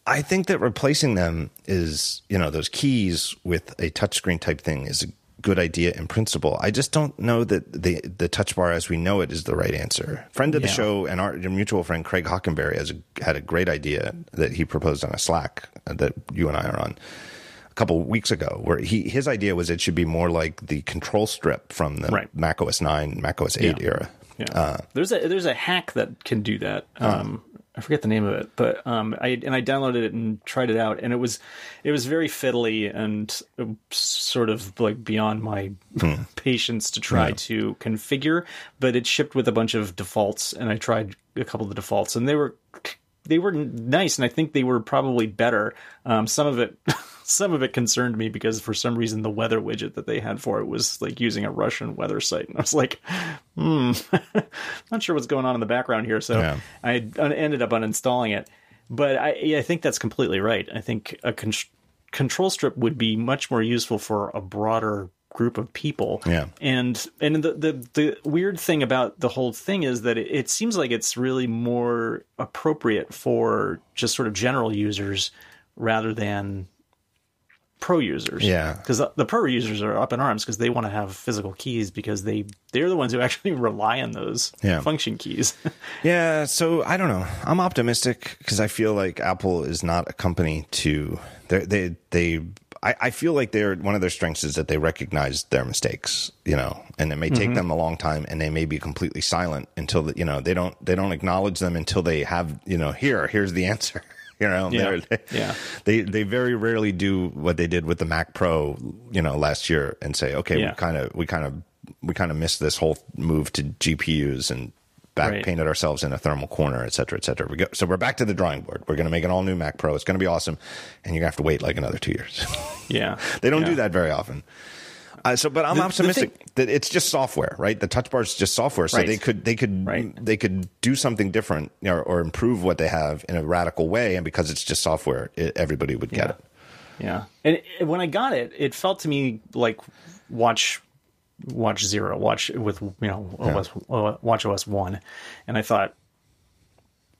I think that replacing them is, you know, those keys with a touchscreen type thing is a good idea in principle. I just don't know that the the touch bar as we know it is the right answer. Friend of the show and our mutual friend Craig Hockenberry has a, had a great idea that he proposed on a Slack that you and I are on a couple weeks ago, where he his idea was it should be more like the control strip from the right. Mac OS nine, Mac OS eight yeah. era. Yeah. Uh, there's a there's a hack that can do that. Uh-huh. Um, I forget the name of it, but um, I and I downloaded it and tried it out, and it was it was very fiddly and sort of like beyond my hmm. [LAUGHS] patience to try yeah. to configure. But it shipped with a bunch of defaults, and I tried a couple of the defaults, and they were they were nice, and I think they were probably better. Um, some of it, [LAUGHS] some of it concerned me because for some reason the weather widget that they had for it was like using a Russian weather site, and I was like, hmm, [LAUGHS] not sure what's going on in the background here. So yeah. I ended up uninstalling it. But I, I think that's completely right. I think a con- control strip would be much more useful for a broader group of people. Yeah. And and the the, the weird thing about the whole thing is that it, it, seems like it's really more appropriate for just sort of general users rather than pro users. Yeah. Because the, the, pro users are up in arms because they want to have physical keys because they they're the ones who [LAUGHS] actually rely on those yeah. function keys. [LAUGHS] yeah. So I don't know. I'm optimistic because I feel like Apple is not a company to they they they I, I, feel like they're one of their strengths is that they recognize their mistakes, you know, and it may take mm-hmm. them a long time, and they may be completely silent until the, you know they don't they don't acknowledge them until they have you know here here's the [LAUGHS] answer. You know, yeah. They, yeah. they they very rarely do what they did with the Mac Pro, you know, last year and say, okay, yeah. we kind of we kind of we kind of missed this whole move to GPUs and back Right. painted ourselves in a thermal corner, et cetera, et cetera. We go, so we're back to the drawing board. We're going to make an all new Mac Pro. It's going to be awesome, and you're going to have to wait like another two years. Yeah. [LAUGHS] they don't Yeah. do that very often. Uh, so, but I'm The- the optimistic thing- that it's just software, right? The touch bar is just software, so Right. they could they could Right. they could do something different or, or improve what they have in a radical way, and because it's just software, it, everybody would get Yeah. it. Yeah, and when I got it, it felt to me like watch watch zero, watch with you know OS, watch OS one, and I thought,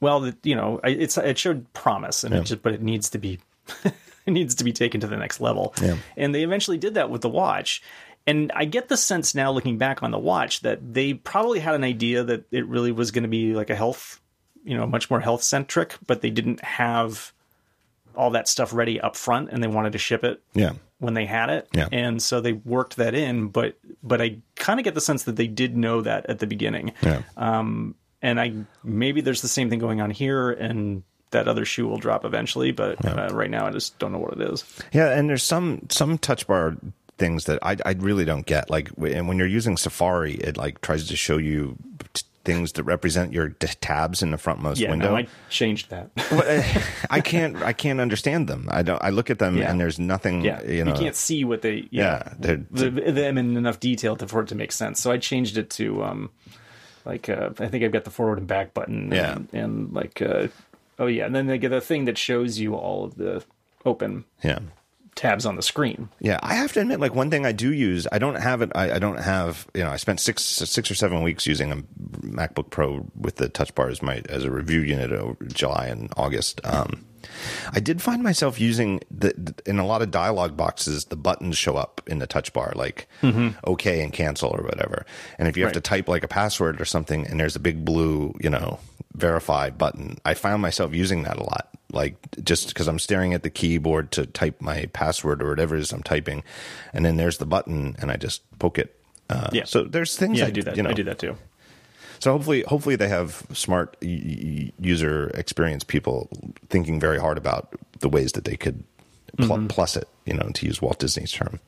well, the- you know, I, it's it showed promise, and Yeah. it just but it needs to be [LAUGHS] [LAUGHS] needs to be taken to the next level, Yeah. and they eventually did that with the watch. And I get the sense now, looking back on the watch, that they probably had an idea that it really was going to be like a health, you know, much more health centric, but they didn't have all that stuff ready up front and they wanted to ship it Yeah, when they had it. Yeah. And so they worked that in, but but I kind of get the sense that they did know that at the beginning. yeah. Um, and I maybe there's the same thing going on here and that other shoe will drop eventually, but uh, right now I just don't know what it is. Yeah, and there's some some touch bar things that I I really don't get. Like, and when you're using Safari, it like tries to show you t- things that represent your t- tabs in the frontmost Yeah, window. no, I changed that. Uh, I can't I can't understand them. I don't. I look at them Yeah. and there's nothing. yeah, you know. can't see what they yeah, yeah, they're- the, them in enough detail to, for it to make sense. So I changed it to um, like uh, I think I've got the forward and back button. Yeah. and, and like uh, oh yeah, and then they get the thing that shows you all of the open yeah. tabs on the screen. Yeah, I have to admit, like one thing I do use, I don't have it. I, I don't have, you know, I spent six six or seven weeks using a MacBook Pro with the Touch Bar as my as a review unit over July and August. Um, I did find myself using the in a lot of dialog boxes. The buttons show up in the Touch Bar, like OK and cancel or whatever. And if you have Mm-hmm. Right. to type like a password or something, and there's a big blue, you know, verify button, I found myself using that a lot. Like just because I'm staring at the keyboard to type my password or whatever it is I'm typing, and then there's the button, and I just poke it. Uh, Yeah. So there's things Yeah, I, I do that. You know, I do that too. So hopefully, hopefully they have smart user experience people thinking very hard about the ways that they could pl- Mm-hmm. plus it. You know, to use Walt Disney's term.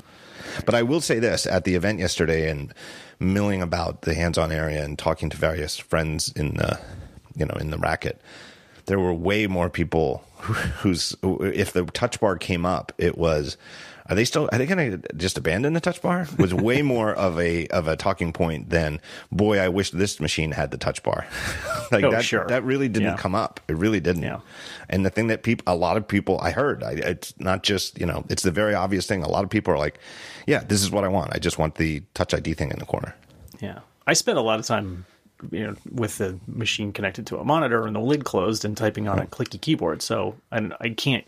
But I will say this: at the event yesterday, and milling about the hands-on area and talking to various friends in the, you know, in the racket, there were way more people [LAUGHS] who, whose if the touch bar came up, it was. Are they still? Are they going to just abandon the touch bar? Was way [LAUGHS] more of a of a talking point than boy. I wish this machine had the touch bar. [LAUGHS] like Oh, that. sure. That really didn't Yeah. come up. It really didn't. Yeah. And the thing that people, a lot of people, I heard, I, it's not just you know, it's the very obvious thing. A lot of people are like, yeah, this is what I want. I just want the Touch ID thing in the corner. Yeah, I spent a lot of time, you know, with the machine connected to a monitor and the lid closed and typing on a clicky keyboard. So I, I can't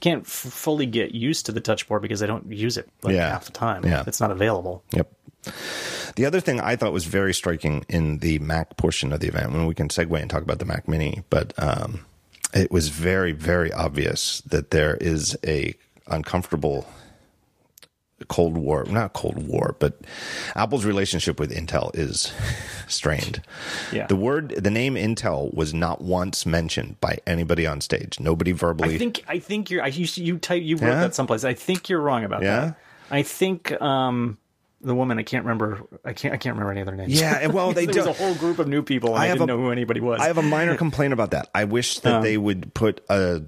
can't f- fully get used to the touch bar because I don't use it like Yeah. half the time. Yeah. it's not available. Yep. The other thing I thought was very striking in the Mac portion of the event, when we can segue and talk about the Mac Mini, but um, it was very, very obvious that there is a uncomfortable Cold War, not Cold War, but Apple's relationship with Intel is [LAUGHS] strained. Yeah. The word, the name Intel was not once mentioned by anybody on stage. Nobody verbally. I think I think you're. I to, you type you wrote Yeah? that someplace. I think you're wrong about Yeah? that. I think um, the woman I can't remember. I can't. I can't remember any other names. Yeah, well, [LAUGHS] they there was do- a whole group of new people, and I I, didn't a- know who anybody was. I have a minor [LAUGHS] complaint about that. I wish that Um, they would put uh,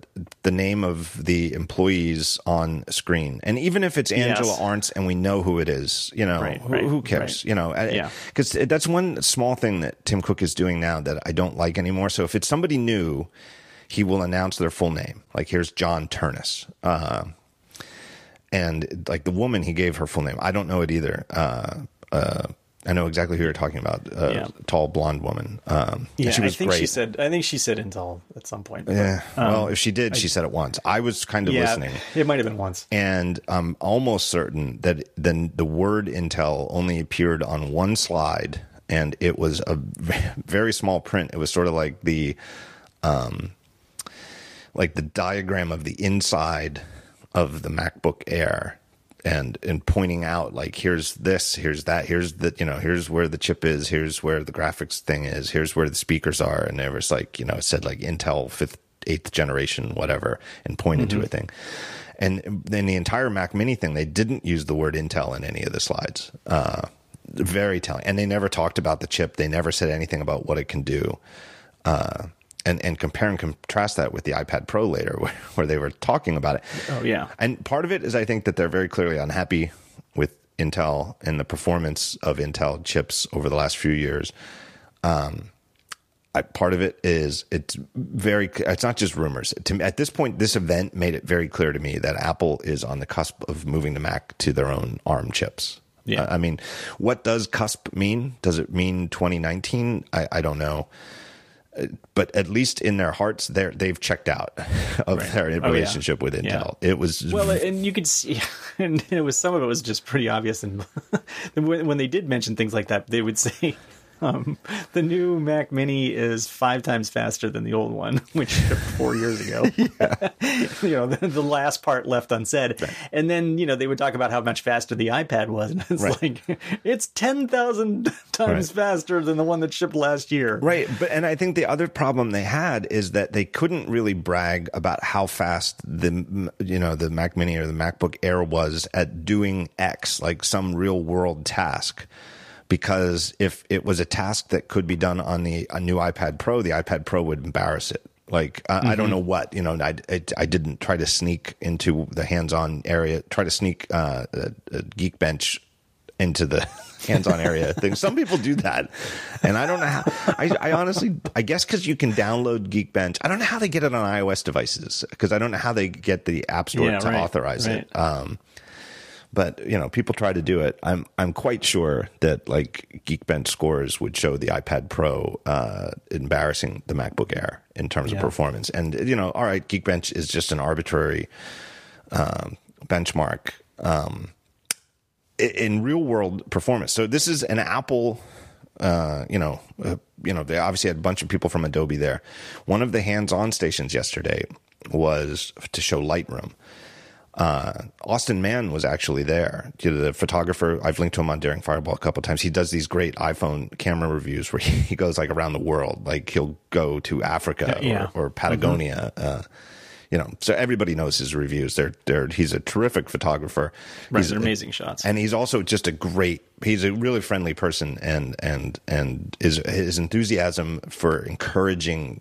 the name of the employees on screen, and even if it's Angela Yes. Ahrendts and we know who it is, you know, Right, who, right, who cares? right. You know, Yeah. because that's one small thing that Tim Cook is doing now that I don't like anymore. So if it's somebody new, he will announce their full name. Like here's John Ternus. Uh, and like the woman, he gave her full name. I don't know it either. Uh, uh, I know exactly who you're talking about. Uh, Yeah. Tall blonde woman. Um, yeah, she was I think great. she said. I think she said Intel at some point. Yeah. well, if she did, she said it once. I was kind of yeah, listening, it might have been once. and I'm almost certain that then the word Intel only appeared on one slide, and it was a very small print. It was sort of like the, um, like the diagram of the inside of the MacBook Air. And and pointing out like here's this here's that here's the you know here's where the chip is here's where the graphics thing is here's where the speakers are and there was like you know it said like Intel fifth eighth generation whatever and pointed to a thing and then the entire Mac Mini thing they didn't use the word Intel in any of the slides uh, very telling. And they never talked about the chip. They never said anything about what it can do. Uh, and and compare and contrast that with the iPad Pro later, [LAUGHS] where, where they were talking about it. Oh yeah. And part of it is I think that they're very clearly unhappy with Intel and the performance of Intel chips over the last few years. Um, I, part of it is it's very it's not just rumors. To, at this point, this event made it very clear to me that Apple is on the cusp of moving the Mac to their own ARM chips. Yeah. I mean, what does cusp mean? Does it mean 2019? I, I don't know. But at least in their hearts, they they've checked out [LAUGHS] of Right. their Oh, yeah. relationship with Intel. It was Well, and you could see, [LAUGHS] and it was some of it was just pretty obvious. And [LAUGHS] when they did mention things like that, they would say, um, "The new Mac Mini is five times faster than the old one, [LAUGHS] which shipped four years ago." [LAUGHS] [LAUGHS] you know, the, the last part left unsaid, and then you know they would talk about how much faster the iPad was, and it's Right. like it's ten thousand times Right. faster than the one that shipped last year. Right, but and I think the other problem they had is that they couldn't really brag about how fast the you know the Mac Mini or the MacBook Air was at doing X, like some real world task. Because if it was a task that could be done on the a new iPad Pro, the iPad Pro would embarrass it. Like I, I don't know what you know. I, I, I didn't try to sneak into the hands-on area. Try to sneak uh, a, a Geekbench into the [LAUGHS] hands-on area thing. Some people do that, and I don't know how. I, I honestly, I guess because you can download Geekbench. I don't know how they get it on iOS devices because I don't know how they get the App Store Yeah, to right, authorize it. Um, but you know, people try to do it. I'm I'm quite sure that like Geekbench scores would show the iPad Pro uh, embarrassing the MacBook Air in terms Yeah. of performance. And you know, all right, Geekbench is just an arbitrary um, benchmark um, in real world performance. So this is an Apple. Uh, you know, uh, you know, they obviously had a bunch of people from Adobe there. One of the hands-on stations yesterday was to show Lightroom. Uh, Austin Mann was actually there. The photographer, I've linked to him on Daring Fireball a couple of times. He does these great iPhone camera reviews where [LAUGHS] he goes like around the world. Like he'll go to Africa Yeah. or, or Patagonia. Uh, you know, so everybody knows his reviews. They're, they're, he's a terrific photographer. Right, He's they're amazing shots. and he's also just a great he's a really friendly person and and and his his enthusiasm for encouraging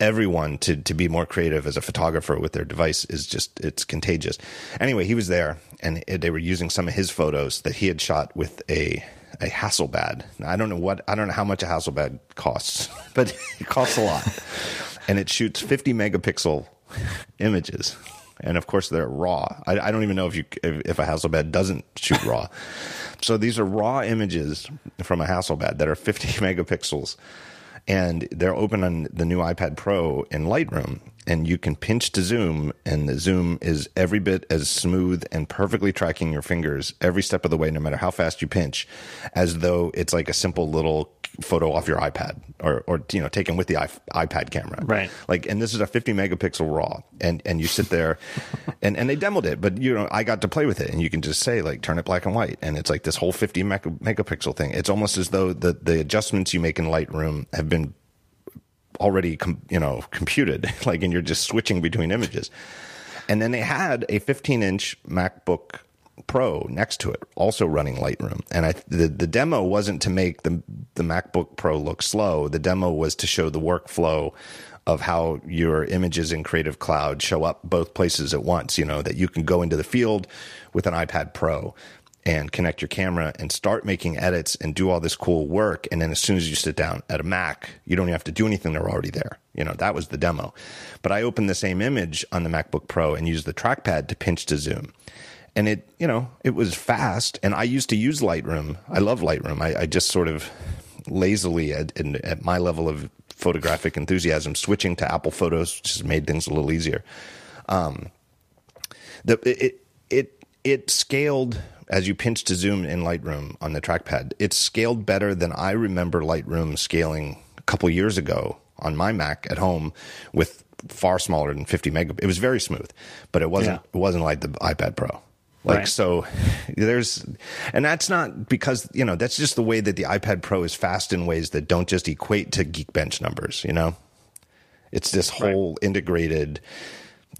everyone to to be more creative as a photographer with their device is just it's contagious anyway he was there and they were using some of his photos that he had shot with a a Hasselblad. I don't know what I don't know how much a Hasselblad costs, [LAUGHS] but it costs a lot, and it shoots 50 megapixel images, and of course they're raw. I, I don't even know if you if, if a Hasselblad doesn't shoot raw. so these are raw images from a Hasselblad that are 50 [LAUGHS] megapixels, and they're open on the new iPad Pro in Lightroom, and you can pinch to zoom, and the zoom is every bit as smooth and perfectly tracking your fingers every step of the way, no matter how fast you pinch, as though it's like a simple little photo off your iPad or, or you know, taken with the iP- iPad camera. Right. Like, and this is a 50 megapixel raw, and and you sit there, [LAUGHS] and and they demoed it, but you know, I got to play with it, and you can just say like, turn it black and white, and it's like this whole 50 meg- megapixel thing. It's almost as though the the adjustments you make in Lightroom have been already com- you know computed [LAUGHS] like and you're just switching between images and then they had a 15 inch macbook pro next to it also running lightroom and i the, the demo wasn't to make the the macbook pro look slow the demo was to show the workflow of how your images in creative cloud show up both places at once you know that you can go into the field with an ipad pro and connect your camera and start making edits and do all this cool work. And then as soon as you sit down at a Mac, you don't even have to do anything. They're already there. You know, that was the demo. But I opened the same image on the MacBook Pro and used the trackpad to pinch to zoom. And it, you know, it was fast. And I used to use Lightroom. I love Lightroom. I, I just sort of lazily at, at my level of photographic enthusiasm, switching to Apple Photos just made things a little easier. Um, the it it it scaled as you pinch to zoom in Lightroom on the trackpad. It scaled better than I remember Lightroom scaling a couple years ago on my Mac at home with far smaller than 50 meg. It was very smooth, but it wasn't Yeah. it wasn't like the iPad Pro. Like Right. so there's and that's not because you know that's just the way that the iPad Pro is fast in ways that don't just equate to Geekbench numbers, you know. It's this whole integrated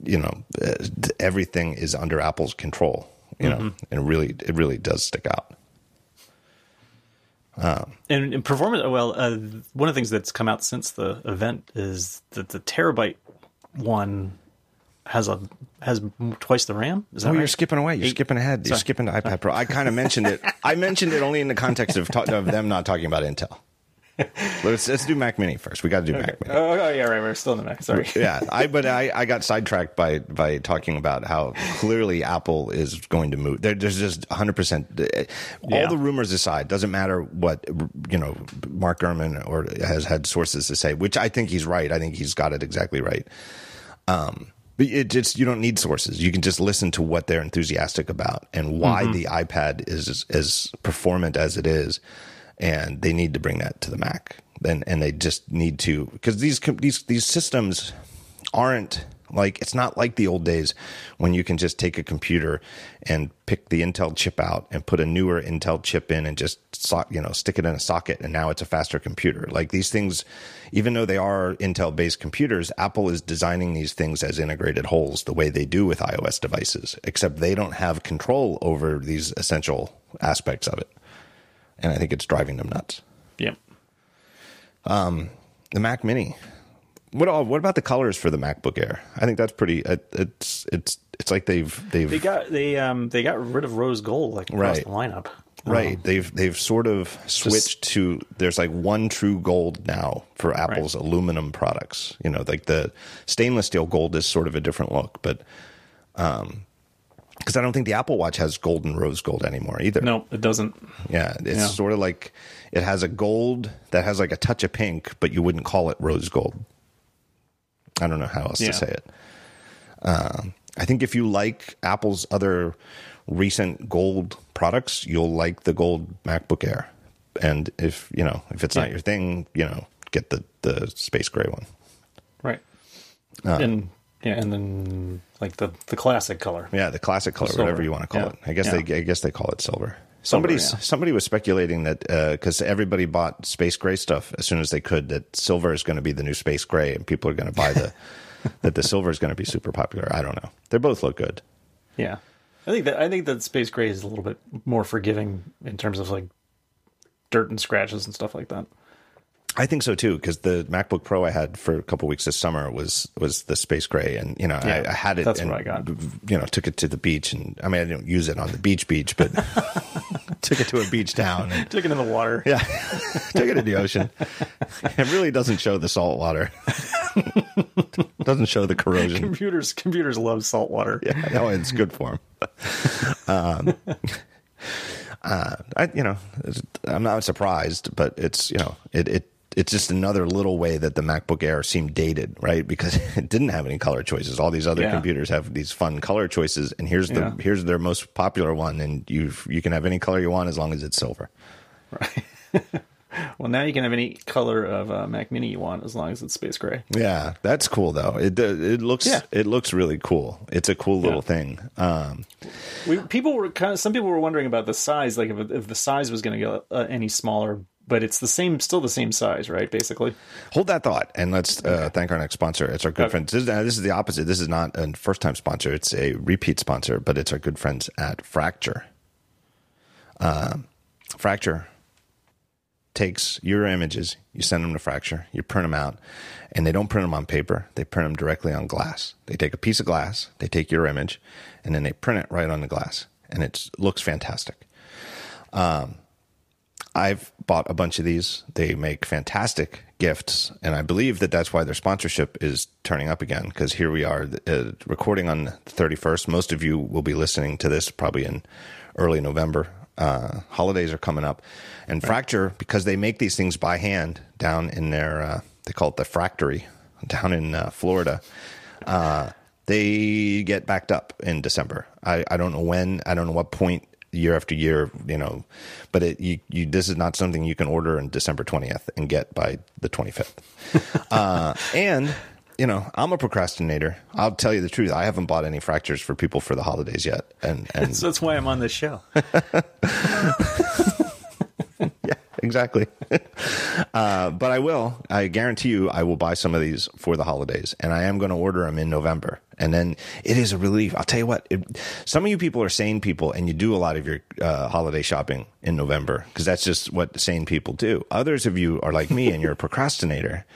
you know uh, everything is under Apple's control, you know. And it really it really does stick out. and, and performance. Well, uh, one of the things that's come out since the event is that the terabyte one has a has twice the RAM. Is that Oh, right? you're skipping away. You're Eight- skipping ahead. You're Sorry. skipping to iPad Pro. I kind of mentioned it. I mentioned it only in the context of, ta- of them not talking about Intel. [LAUGHS] Let's let's do Mac Mini first. We got to do Mac Mini. Oh, oh, yeah, right. We're still in the Mac. Sorry. yeah, I [LAUGHS] but I, I got sidetracked by by talking about how clearly Apple is going to move. There, there's just 100. percent All Yeah. the rumors aside, doesn't matter what you know. Mark Gurman or has had sources to say, which I think he's right. I think he's got it exactly right. Um, but it just you don't need sources. You can just listen to what they're enthusiastic about and why mm-hmm. the iPad is as performant as it is, and they need to bring that to the Mac. And and they just need to because these these these systems aren't like it's not like the old days when you can just take a computer and pick the Intel chip out and put a newer Intel chip in and just so, you know stick it in a socket and now it's a faster computer. Like these things, even though they are Intel based computers, Apple is designing these things as integrated wholes the way they do with iOS devices, except they don't have control over these essential aspects of it, and I think it's driving them nuts. Yep. Um, the Mac Mini. What what about the colors for the MacBook Air? I think that's pretty. It, it's it's it's like they've they've They got they um they got rid of rose gold like across Right. the lineup. right. They've they've sort of switched to there's like one true gold now for Apple's aluminum products. You know, like the stainless steel gold is sort of a different look, but um, because I don't think the Apple Watch has gold and rose gold anymore either. No, it doesn't. Yeah, it's Yeah. sort of like it has a gold that has like a touch of pink, but you wouldn't call it rose gold. I don't know how else Yeah. to say it. Um, I think if you like Apple's other recent gold products, you'll like the gold MacBook Air. And if you know if it's not your thing, you know, get the the space gray one. Right. Uh. and yeah, and then like the the classic color. Yeah, the classic color, whatever you want to call Yeah. it. I guess Yeah. they I guess they call it silver. Somebody yeah. somebody was speculating that uh, because everybody bought space gray stuff as soon as they could, that silver is going to be the new space gray, and people are going to buy the [LAUGHS] that the silver is going to be super popular. I don't know. They both look good. Yeah. I think that I think that space gray is a little bit more forgiving in terms of like dirt and scratches and stuff like that. I think so too because the MacBook Pro I had for a couple weeks this summer was was the space gray, and you know I, Yeah, I had it. that's and, what I got. You know, took it to the beach, and I mean I didn't use it on the beach beach, but [LAUGHS] took it to a beach town. And, Took it in the water. Yeah, [LAUGHS] took it in the ocean. It really doesn't show the salt water. [LAUGHS] doesn't show the corrosion. Computers computers love salt water. Yeah, no, it's good for them. Um, uh, I, you know, I'm not surprised, but it's you know, it it it's just another little way that the MacBook Air seemed dated, right? Because [LAUGHS] it didn't have any color choices. All these other Yeah. computers have these fun color choices, and here's the Yeah. here's their most popular one, and you you can have any color you want as long as it's silver. Right. [LAUGHS] well, now you can have any color of uh, Mac Mini you want as long as it's space gray. Yeah, that's cool though. It it looks Yeah. it looks really cool. It's a cool little thing. Um, We, people were kind of some people were wondering about the size, like if, if the size was going to go uh, any smaller, but it's the same, still the same size, right? Basically, hold that thought, and let's uh, thank our next sponsor. It's our good Okay. friends. This, is- uh, this is the opposite. This is not a first time sponsor. It's a repeat sponsor, but it's our good friends at Fracture. Um, Fracture takes your images, you send them to Fracture, you print them out, and they don't print them on paper. They print them directly on glass. They take a piece of glass, they take your image, and then they print it right on the glass, and it looks fantastic. I've bought a bunch of these. They make fantastic gifts, and I believe that that's why their sponsorship is turning up again. Because here we are, uh, recording on the thirty first. Most of you will be listening to this probably in early November. Uh, holidays are coming up, and Fracture because they make these things by hand down in their uh, they call it the Fractory down in uh, Florida. Uh, they get backed up in December. I, I don't know when. I don't know what point year after year, you know, but it, you, you, this is not something you can order on December 20th and get by the 25th. [LAUGHS] uh, and, you know, I'm a procrastinator. I'll tell you the truth. I haven't bought any fractures for people for the holidays yet. And, and [LAUGHS] so that's why I'm on this show. [LAUGHS] exactly. [LAUGHS] uh, but I will. I guarantee you, I will buy some of these for the holidays, and I am going to order them in November. And then it is a relief. I'll tell you what. It, some of you people are sane people, and you do a lot of your uh, holiday shopping in November because that's just what sane people do. Others of you are like me, and you're a [LAUGHS] procrastinator.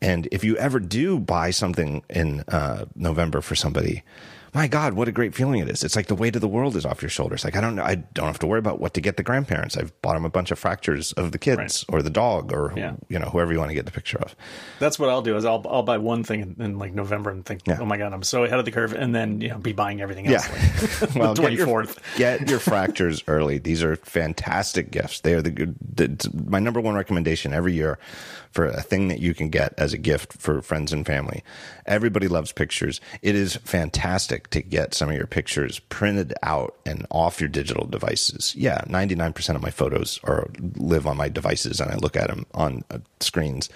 And if you ever do buy something in uh, November for somebody, my God, what a great feeling it is. It's like the weight of the world is off your shoulders. Like, I don't know. I don't have to worry about what to get the grandparents. I've bought them a bunch of fractures of the kids right. or the dog or, yeah. you know, whoever you want to get the picture of. That's what I'll do is I'll, I'll buy one thing in, in like November and think, yeah. oh my God, I'm so ahead of the curve. And then, you know, be buying everything else. Yeah. Like, [LAUGHS] [LAUGHS] well, 24th. Get your, get your [LAUGHS] fractures early. These are fantastic gifts. They are the good, the, my number one recommendation every year for a thing that you can get as a gift for friends and family. Everybody loves pictures. It is fantastic to get some of your pictures printed out and off your digital devices. Yeah, 99% of my photos are live on my devices and I look at them on uh, screens.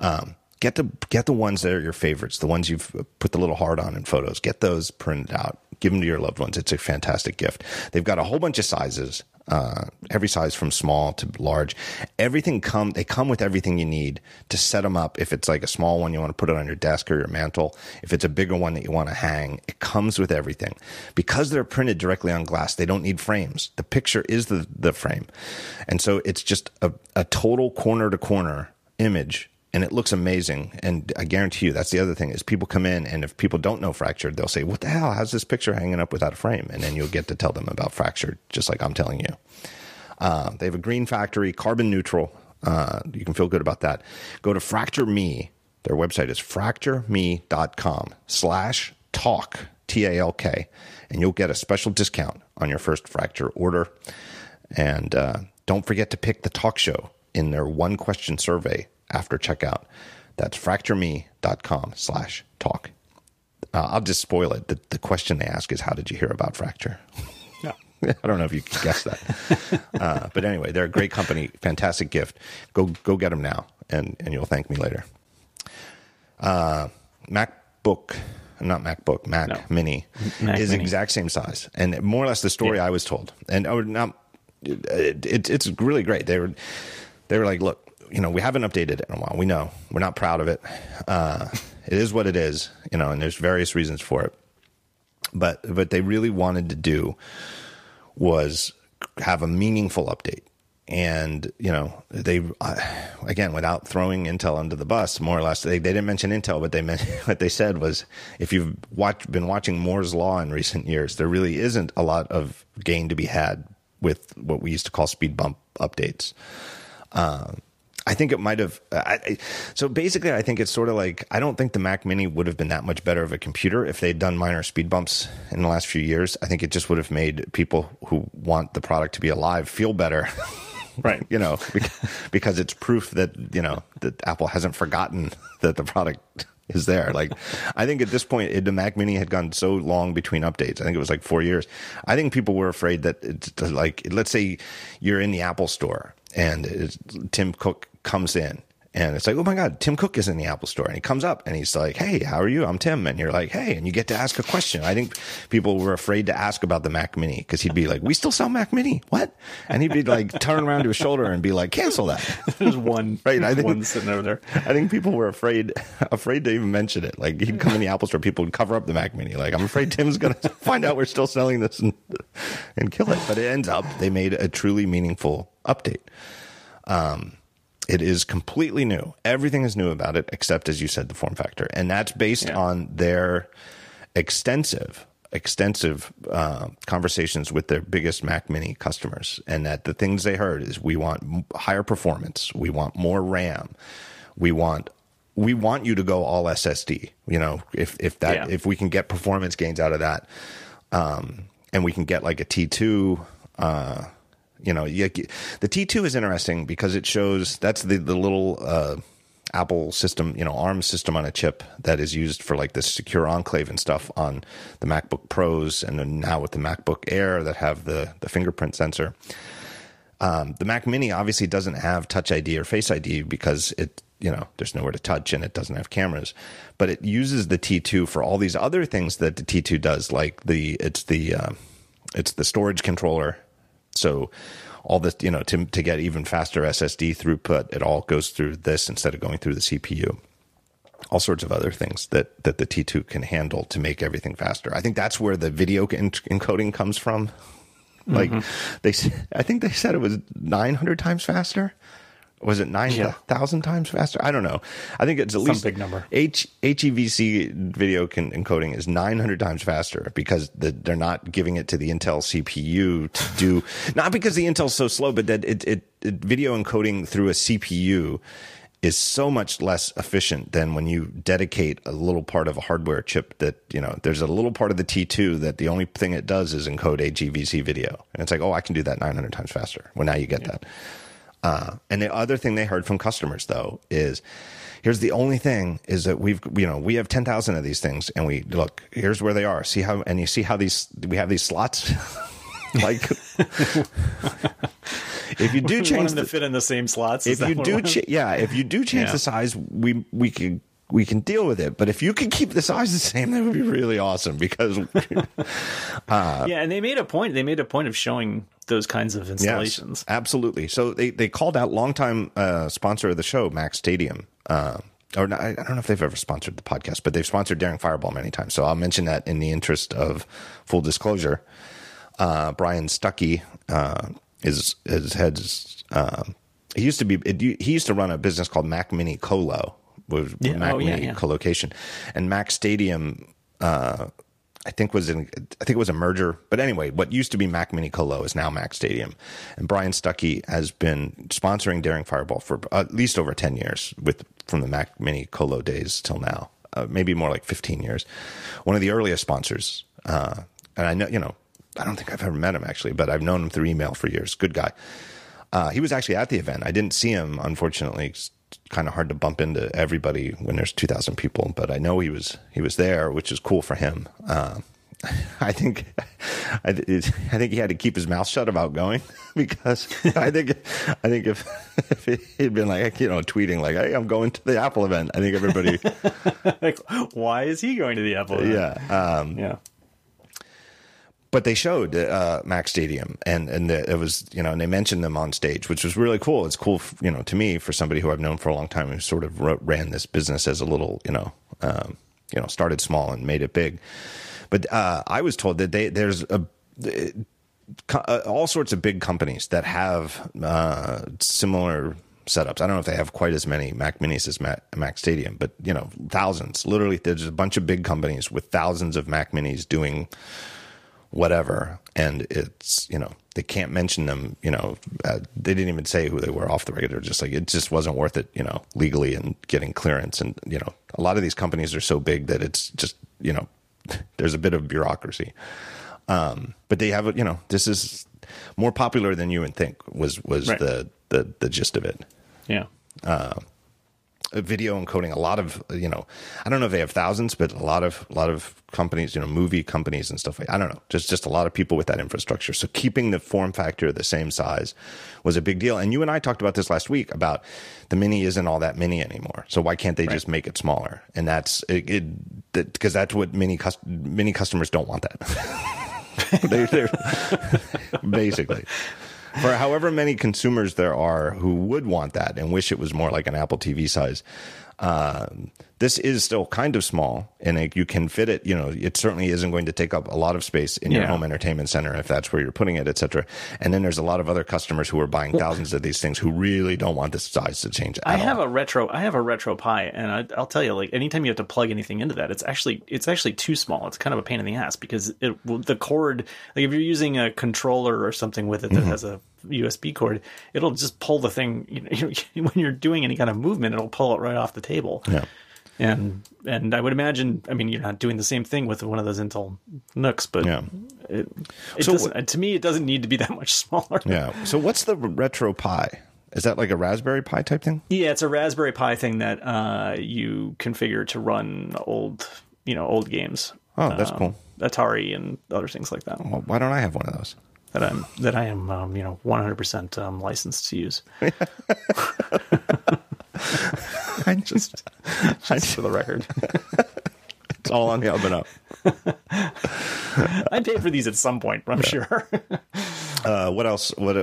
Um, get the get the ones that are your favorites, the ones you've put the little heart on in photos. Get those printed out. Give them to your loved ones. It's a fantastic gift. They've got a whole bunch of sizes uh, every size from small to large. Everything come they come with everything you need to set them up. If it's like a small one, you want to put it on your desk or your mantle. If it's a bigger one that you want to hang, it comes with everything. Because they're printed directly on glass, they don't need frames. The picture is the the frame, and so it's just a, a total corner to corner image and it looks amazing. And I guarantee you, that's the other thing is people come in, and if people don't know fractured, they'll say, "What the hell? How's this picture hanging up without a frame?" And then you'll get to tell them about fractured, just like I'm telling you. Uh, they have a green factory, carbon neutral. Uh, you can feel good about that. Go to Fracture Me. Their website is fractureme.com slash talk, T A L K, and you'll get a special discount on your first fracture order. And uh, don't forget to pick the talk show in their one question survey after checkout. That's fractureme.com slash talk. Uh, I'll just spoil it. The, the question they ask is, How did you hear about Fracture? [LAUGHS] Yeah. [LAUGHS] I don't know if you can guess that. [LAUGHS] uh, but anyway, they're a great company, fantastic gift. Go go get them now, and, and you'll thank me later. Uh, MacBook, not MacBook, Mac no. Mini Mac is Mini. exact same size, and more or less the story yeah. I was told. And oh, not, it, it, it's really great. They were they were like, look, you know, we haven't updated it in a while. We know we're not proud of it. Uh, it is what it is, you know, and there's various reasons for it. But what they really wanted to do was have a meaningful update. And you know they uh, again without throwing Intel under the bus, more or less they, they didn't mention Intel, but they meant [LAUGHS] what they said was if you've watched, been watching Moore's law in recent years, there really isn't a lot of gain to be had with what we used to call speed bump updates. Um, I think it might have. Uh, I, so basically, I think it's sort of like I don't think the Mac Mini would have been that much better of a computer if they'd done minor speed bumps in the last few years. I think it just would have made people who want the product to be alive feel better. [LAUGHS] right. you know, because it's proof that, you know, that Apple hasn't forgotten that the product is there. Like, I think at this point, it, the Mac Mini had gone so long between updates. I think it was like four years. I think people were afraid that it's like, let's say you're in the Apple store and Tim Cook comes in and it's like, oh my God, Tim Cook is in the Apple store. And he comes up and he's like, hey, how are you? I'm Tim. And you're like, hey, and you get to ask a question. I think people were afraid to ask about the Mac Mini because he'd be like, we still sell Mac Mini. What? And he'd be like, turn around to his shoulder and be like, cancel that. [LAUGHS] There's one, [LAUGHS] right? I think, one sitting over there. I think people were afraid, [LAUGHS] afraid to even mention it. Like he'd come in the Apple store, people would cover up the Mac Mini. Like, I'm afraid Tim's going to find out we're still selling this and, and kill it. But it ends up, they made a truly meaningful update. Um, it is completely new. Everything is new about it, except as you said, the form factor, and that's based yeah. on their extensive, extensive uh, conversations with their biggest Mac Mini customers, and that the things they heard is we want higher performance, we want more RAM, we want we want you to go all SSD. You know, if if that yeah. if we can get performance gains out of that, um, and we can get like a T two. Uh, you know, you, the T2 is interesting because it shows that's the the little uh, Apple system, you know, ARM system on a chip that is used for like this secure enclave and stuff on the MacBook Pros, and then now with the MacBook Air that have the the fingerprint sensor. Um, the Mac Mini obviously doesn't have Touch ID or Face ID because it you know there's nowhere to touch and it doesn't have cameras but it uses the t2 for all these other things that the t2 does like the it's the uh, it's the storage controller so all this, you know, to to get even faster SSD throughput, it all goes through this instead of going through the CPU. All sorts of other things that that the T2 can handle to make everything faster. I think that's where the video encoding comes from. Like mm-hmm. they, I think they said it was 900 times faster was it 9,000 yeah. times faster? I don't know. I think it's at Some least big number. H, HEVC video can, encoding is 900 times faster because the, they're not giving it to the Intel CPU to do, [LAUGHS] not because the Intel's so slow, but that it, it, it, video encoding through a CPU is so much less efficient than when you dedicate a little part of a hardware chip that, you know, there's a little part of the T2 that the only thing it does is encode HEVC video. And it's like, oh, I can do that 900 times faster. Well, now you get yeah. that. Uh, and the other thing they heard from customers though is here's the only thing is that we've you know we have 10,000 of these things and we look here's where they are. See how and you see how these we have these slots? [LAUGHS] Like [LAUGHS] if you do change them to fit in the same slots if you do cha- yeah if you do change yeah. the size we we can we can deal with it. But if you can keep the size the same, that would be really awesome because. [LAUGHS] uh, yeah, and they made a point. They made a point of showing those kinds of installations. Yes, absolutely. So they, they called out longtime uh, sponsor of the show, Mac Stadium. Uh, or not, I don't know if they've ever sponsored the podcast, but they've sponsored Daring Fireball many times. So I'll mention that in the interest of full disclosure. Uh, Brian Stucki uh, is is heads. Uh, he used to be. It, he used to run a business called Mac Mini Colo, was yeah. Mac oh, Mini yeah, yeah. colocation, and Mac Stadium. Uh, I think was in I think it was a merger. But anyway, what used to be Mac Mini Colo is now Mac Stadium. And Brian Stucki has been sponsoring Daring Fireball for at least over 10 years with from the Mac Mini Colo days till now. Uh, maybe more like 15 years. One of the earliest sponsors. Uh, and I know, you know, I don't think I've ever met him actually, but I've known him through email for years. Good guy. Uh, he was actually at the event. I didn't see him, unfortunately, kind of hard to bump into everybody when there's 2000 people but i know he was he was there which is cool for him uh, [LAUGHS] I think I, I, think he had to keep his mouth shut about going [LAUGHS] because I think I think if, [LAUGHS] if he'd been like you know tweeting like hey I'm going to the Apple event I think everybody like why is he going to the Apple event? yeah um, yeah but they showed uh, Mac Stadium, and and the, it was you know, and they mentioned them on stage, which was really cool. It's cool, you know, to me for somebody who I've known for a long time who sort of ran this business as a little, you know, um, you know, started small and made it big. But uh, I was told that they there's a uh, all sorts of big companies that have uh, similar setups. I don't know if they have quite as many Mac Minis as Mac, Mac, Stadium, but you know, thousands. Literally, there's a bunch of big companies with thousands of Mac Minis doing whatever. And it's, you know, they can't mention them, you know, uh, they didn't even say who they were off the record. They're just like, it just wasn't worth it, you know, legally and getting clearance. And, you know, a lot of these companies are so big that it's just, you know, [LAUGHS] there's a bit of bureaucracy. Um, but they have, a, you know, this is more popular than you would think was, was right. the, the, the gist of it. Yeah. Uh, video encoding a lot of you know i don't know if they have thousands but a lot of a lot of companies you know movie companies and stuff like i don't know just just a lot of people with that infrastructure. So keeping the form factor the same size was a big deal. And you and i talked about this last week about the mini isn't all that mini anymore. So why can't they right. just make it smaller? And that's it because that, that's what many many customers don't want that. [LAUGHS] They, [LAUGHS] basically for however many consumers there are who would want that and wish it was more like an Apple TV size. Uh, this is still kind of small and it, you can fit it you know it certainly isn't going to take up a lot of space in yeah. your home entertainment center if that's where you're putting it etc and then there's a lot of other customers who are buying well, thousands of these things who really don't want the size to change i have all. a retro i have a RetroPie and I, will tell you like anytime you have to plug anything into that it's actually it's actually too small it's kind of a pain in the ass because it the cord like if you're using a controller or something with it that mm-hmm. has a USB cord, it'll just pull the thing. You know, [LAUGHS] when you're doing any kind of movement, it'll pull it right off the table. Yeah. And and I would imagine, I mean, you're not doing the same thing with one of those Intel NUCs, but yeah. it, it so, doesn't. To me, it doesn't need to be [LAUGHS] that much smaller. Yeah. So what's the RetroPie? Is that like a Raspberry Pi type thing? Yeah, it's a Raspberry Pi thing that uh, you configure to run old, you know, old games. Oh, that's um, cool. Atari and other things like that. Well, why don't I have one of those? That I'm that I am um, you know 100 percent um, licensed to use. [LAUGHS] I just, [LAUGHS] just for the record, [LAUGHS] it's all on the up and up. I paid for these at some point, I'm yeah. sure. Uh, what else? What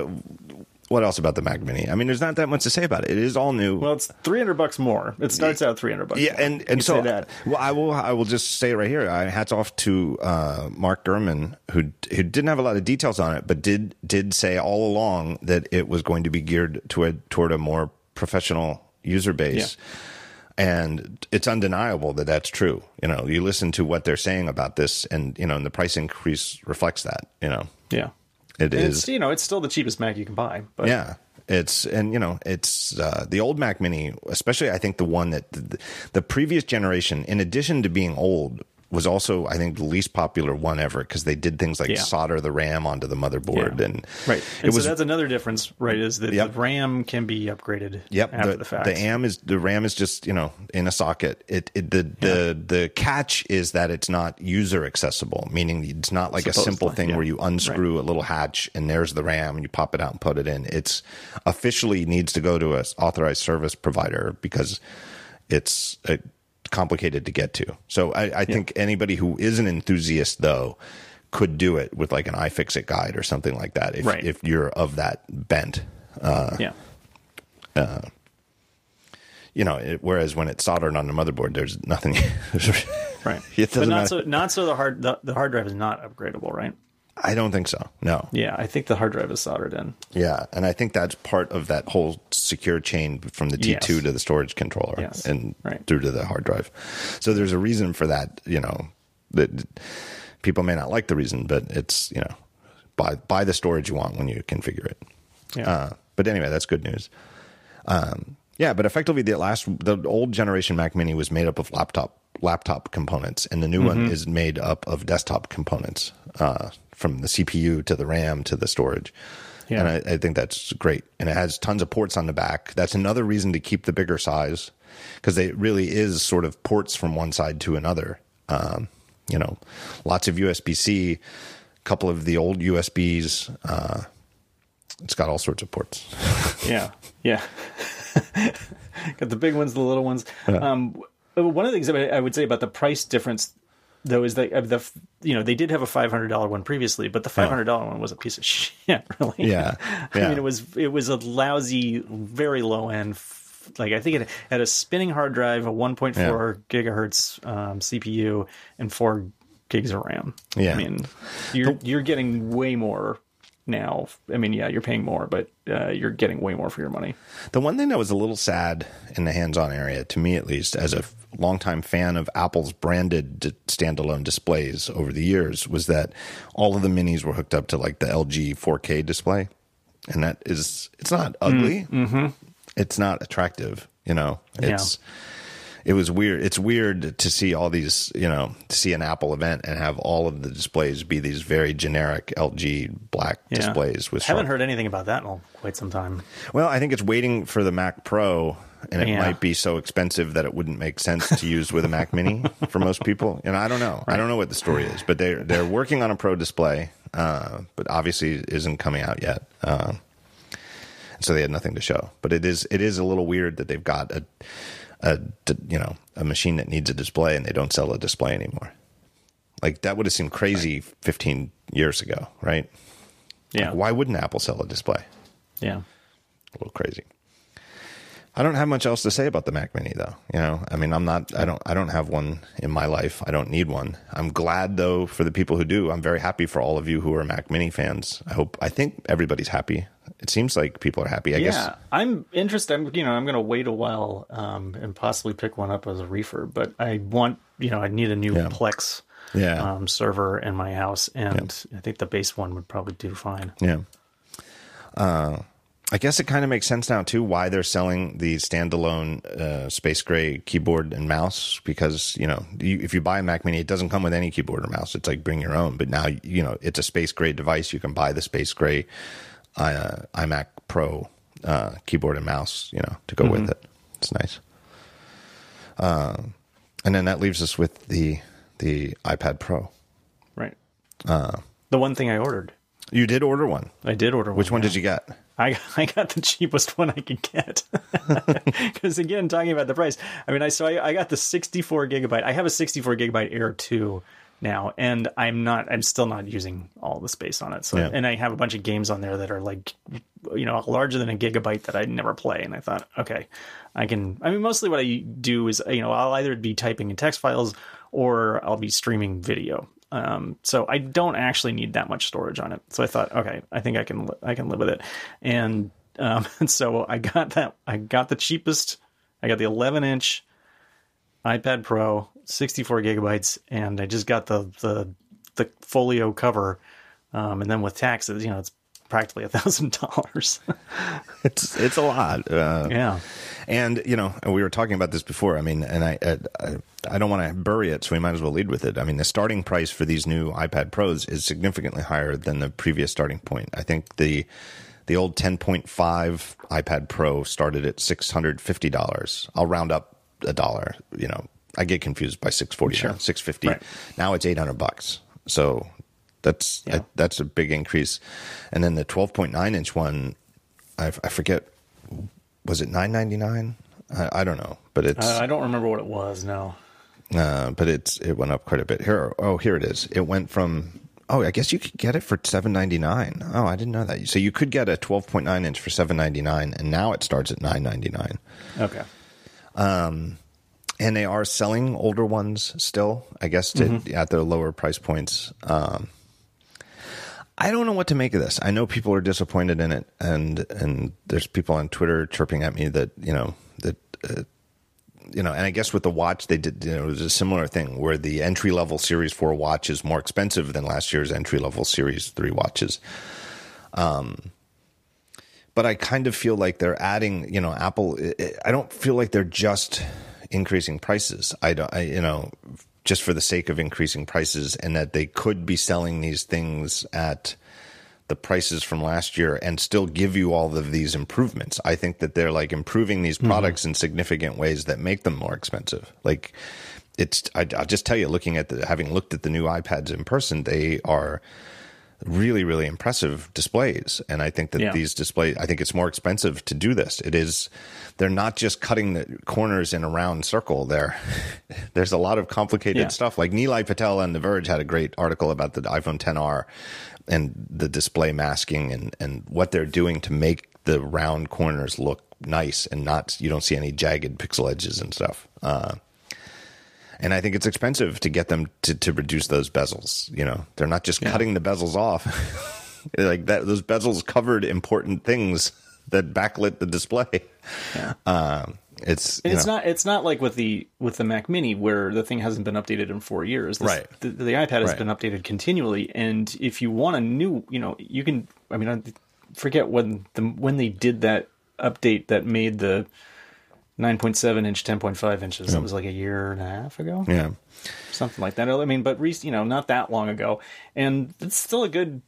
what else about the Mac Mini? I mean, there's not that much to say about it. It is all new. Well, it's three hundred bucks more. It starts out three hundred bucks. yeah, more. and and so that. well, I will I will just say right here. I hats off to uh, Mark Gurman who who didn't have a lot of details on it, but did did say all along that it was going to be geared to a, toward a more professional user base. And it's undeniable that that's true. You know, you listen to what they're saying about this, and you know, and the price increase reflects that. You know, Yeah, it And is. it's you know it's still the cheapest Mac you can buy. But Yeah. It's and you know it's uh, the old Mac Mini, especially I think the one that the, the previous generation, in addition to being old, was also I think the least popular one ever because they did things like Yeah. solder the RAM onto the motherboard Yeah. and right. And it was so that's another difference, right? Is that Yep. the RAM can be upgraded Yep, after the, the, fact. the AM is the RAM is just you know in a socket. It, it the the the catch is that it's not user accessible, meaning it's not like a simple thing yeah. where you unscrew a little hatch and there's the RAM and you pop it out and put it in. It's officially needs to go to a authorized service provider because it's uh, complicated to get to. So I, I think anybody who is an enthusiast though could do it with like an iFixit guide or something like that if Right. if you're of that bent. Uh, yeah. you know, it, whereas when it's soldered on the motherboard, there's nothing. [LAUGHS] Right. [LAUGHS] It but doesn't not matter. so not so the hard the, the hard drive is not upgradable, right? I don't think so. No. Yeah, I think the hard drive is soldered in. Yeah, and I think that's part of that whole secure chain from the T2 Yes. to the storage controller Yes. and Right. through to the hard drive. So there's a reason for that. You know, that people may not like the reason, but it's you know, buy buy the storage you want when you configure it. Yeah. Uh, but anyway, that's good news. Um, yeah, but effectively, the last, the old generation Mac Mini was made up of laptop laptop components, and the new one is made up of desktop components, uh, from the CPU to the RAM to the storage. Yeah. And I, I think that's great, and it has tons of ports on the back. That's another reason to keep the bigger size, because it really is sort of ports from one side to another. Um, you know, lots of USB C, a couple of the old USBs. Uh, it's got all sorts of ports. [LAUGHS] yeah, yeah. [LAUGHS] Got the big ones, the little ones. Um, one of the things that I would say about the price difference, though, is that uh, the you know they did have a five hundred dollar one previously, but the five hundred dollar one was a piece of [LAUGHS] shit. Really, Yeah, [LAUGHS] I mean, it was it was a lousy, very low end. Like I think it had a spinning hard drive, a one point four gigahertz um, CPU, and four gigs of RAM. Yeah. I mean, you're you're getting way more now. I mean, yeah, you're paying more, but uh, you're getting way more for your money. The one thing that was a little sad in the hands-on area, to me at least, as a longtime fan of Apple's branded d- standalone displays over the years, was that all of the minis were hooked up to like the LG 4K display, and that is it's not ugly, mm-hmm. it's not attractive, you know, it's. It was weird. It's weird to see all these, you know, to see an Apple event and have all of the displays be these very generic LG black Yeah. displays with Haven't sharp heard anything about that in quite some time. well, I think it's waiting for the Mac Pro, and it Yeah. might be so expensive that it wouldn't make sense to use with a Mac Mini [LAUGHS] for most people. And I don't know. I don't know what the story is, but they're they're working on a Pro display, uh, but obviously isn't coming out yet. Uh, so they had nothing to show. But it is it is a little weird that they've got a a you know a machine that needs a display and they don't sell a display anymore. Like that would have seemed crazy 15 years ago, right? Yeah, Why wouldn't Apple sell a display? yeah, a little crazy. I don't have much else to say about the Mac Mini, though. You know, I mean, I'm not. I don't. I don't have one in my life. I don't need one. I'm glad though for the people who do. I'm very happy for all of you who are Mac Mini fans. I hope. I think everybody's happy. It seems like people are happy. I guess yeah. guess. I'm interested. I'm you know I'm going to wait a while um, and possibly pick one up as a refurb, but I want you know I need a new Yeah. Plex Yeah. um, server in my house, and I think the base one would probably do fine. Yeah. Uh, I guess it kind of makes sense now too why they're selling the standalone uh, space gray keyboard and mouse because you know you, if you buy a Mac Mini, it doesn't come with any keyboard or mouse. It's like bring your own. But now you know it's a space gray device. You can buy the space gray uh, iMac Pro uh, keyboard and mouse. You know to go with it. It's nice. Uh, and then that leaves us with the the iPad Pro. Right. the one thing I ordered, You did order one. I did order one. Which one yeah. did you get? I [LAUGHS] I got the cheapest one I could get. [LAUGHS] Because again, talking about the price, I mean, I so I, I got the 64 gigabyte. I have a 64 gigabyte Air 2 now, and I'm not. I'm still not using all the space on it. So, Yeah. and I have a bunch of games on there that are like, you know, larger than a gigabyte that I never play. And I thought, okay, I can. I mean, mostly what I do is, you know, I'll either be typing in text files or I'll be streaming video. Um, so I don't actually need that much storage on it. So I thought, okay, I think I can. I can live with it. And um, [LAUGHS] and so I got that. I got the cheapest. I got the 11 inch iPad Pro, 64 gigabytes, and I just got the the the folio cover, um, and then with taxes, you know, it's practically a [LAUGHS] thousand dollars. [LAUGHS] It's it's a lot. Uh, Yeah, And you know, we were talking about this before. I mean, and I I, I don't want to bury it, so we might as well lead with it. I mean, the starting price for these new iPad Pros is significantly higher than the previous starting point. I think the the old 10.5 iPad Pro started at six hundred fifty dollars. I'll round up a dollar. You know, I get confused by six forty, Sure. six fifty. Right. Now it's eight hundred bucks. So that's Yeah. that's a big increase. And then the twelve point nine inch one, I, I forget was it nine ninety nine? I, I don't know, but it's uh, I don't remember what it was. Now. No, uh, but it's it went up quite a bit. Here, oh, here it is. It went from oh, I guess you could get it for seven ninety nine. Oh, I didn't know that. So you could get a twelve point nine inch for seven ninety nine, and now it starts at nine ninety nine. okay, Um, And they are selling older ones still, I guess, to, at their lower price points. Um, I don't know what to make of this. I know people are disappointed in it, and and there's people on Twitter chirping at me that you know that uh, you know, and I guess with the watch they did you know it was a similar thing where the entry level Series Four watch is more expensive than last year's entry level Series Three watches. Um, but I kind of feel like they're adding, you know, Apple. I- I don't feel like they're just increasing prices. I don't, I, you know, just for the sake of increasing prices, and that they could be selling these things at the prices from last year and still give you all of these improvements. I think that they're like improving these mm-hmm. products in significant ways that make them more expensive. Like it's, I, I'll just tell you, looking at the, having looked at the new iPads in person, they are really really impressive displays. And i think that Yeah. these displays i think it's more expensive to do this. It is they're not just cutting the corners in a round circle there. [LAUGHS] There's a lot of complicated Yeah. stuff. Like nilay patel on the verge had a great article about the iphone 10r and the display masking and and what they're doing to make the round corners look nice and not you don't see any jagged pixel edges and stuff. Uh and I think it's expensive to get them to, to reduce those bezels. You know, they're not just cutting the bezels off. [LAUGHS] like that, those bezels covered important things that backlit the display. yeah. Um, it's it's know, not. It's not like with the with the Mac Mini where the thing hasn't been updated in four years. This- Right. The, the iPad has Right. been updated continually, and if you want a new, you know, you can. I mean, I forget when the when they did that update that made the 9.7 inch, 10.5 inches. That was like a year and a half ago. yeah. something like that. I mean, but rec- you know, not that long ago, and it's still a good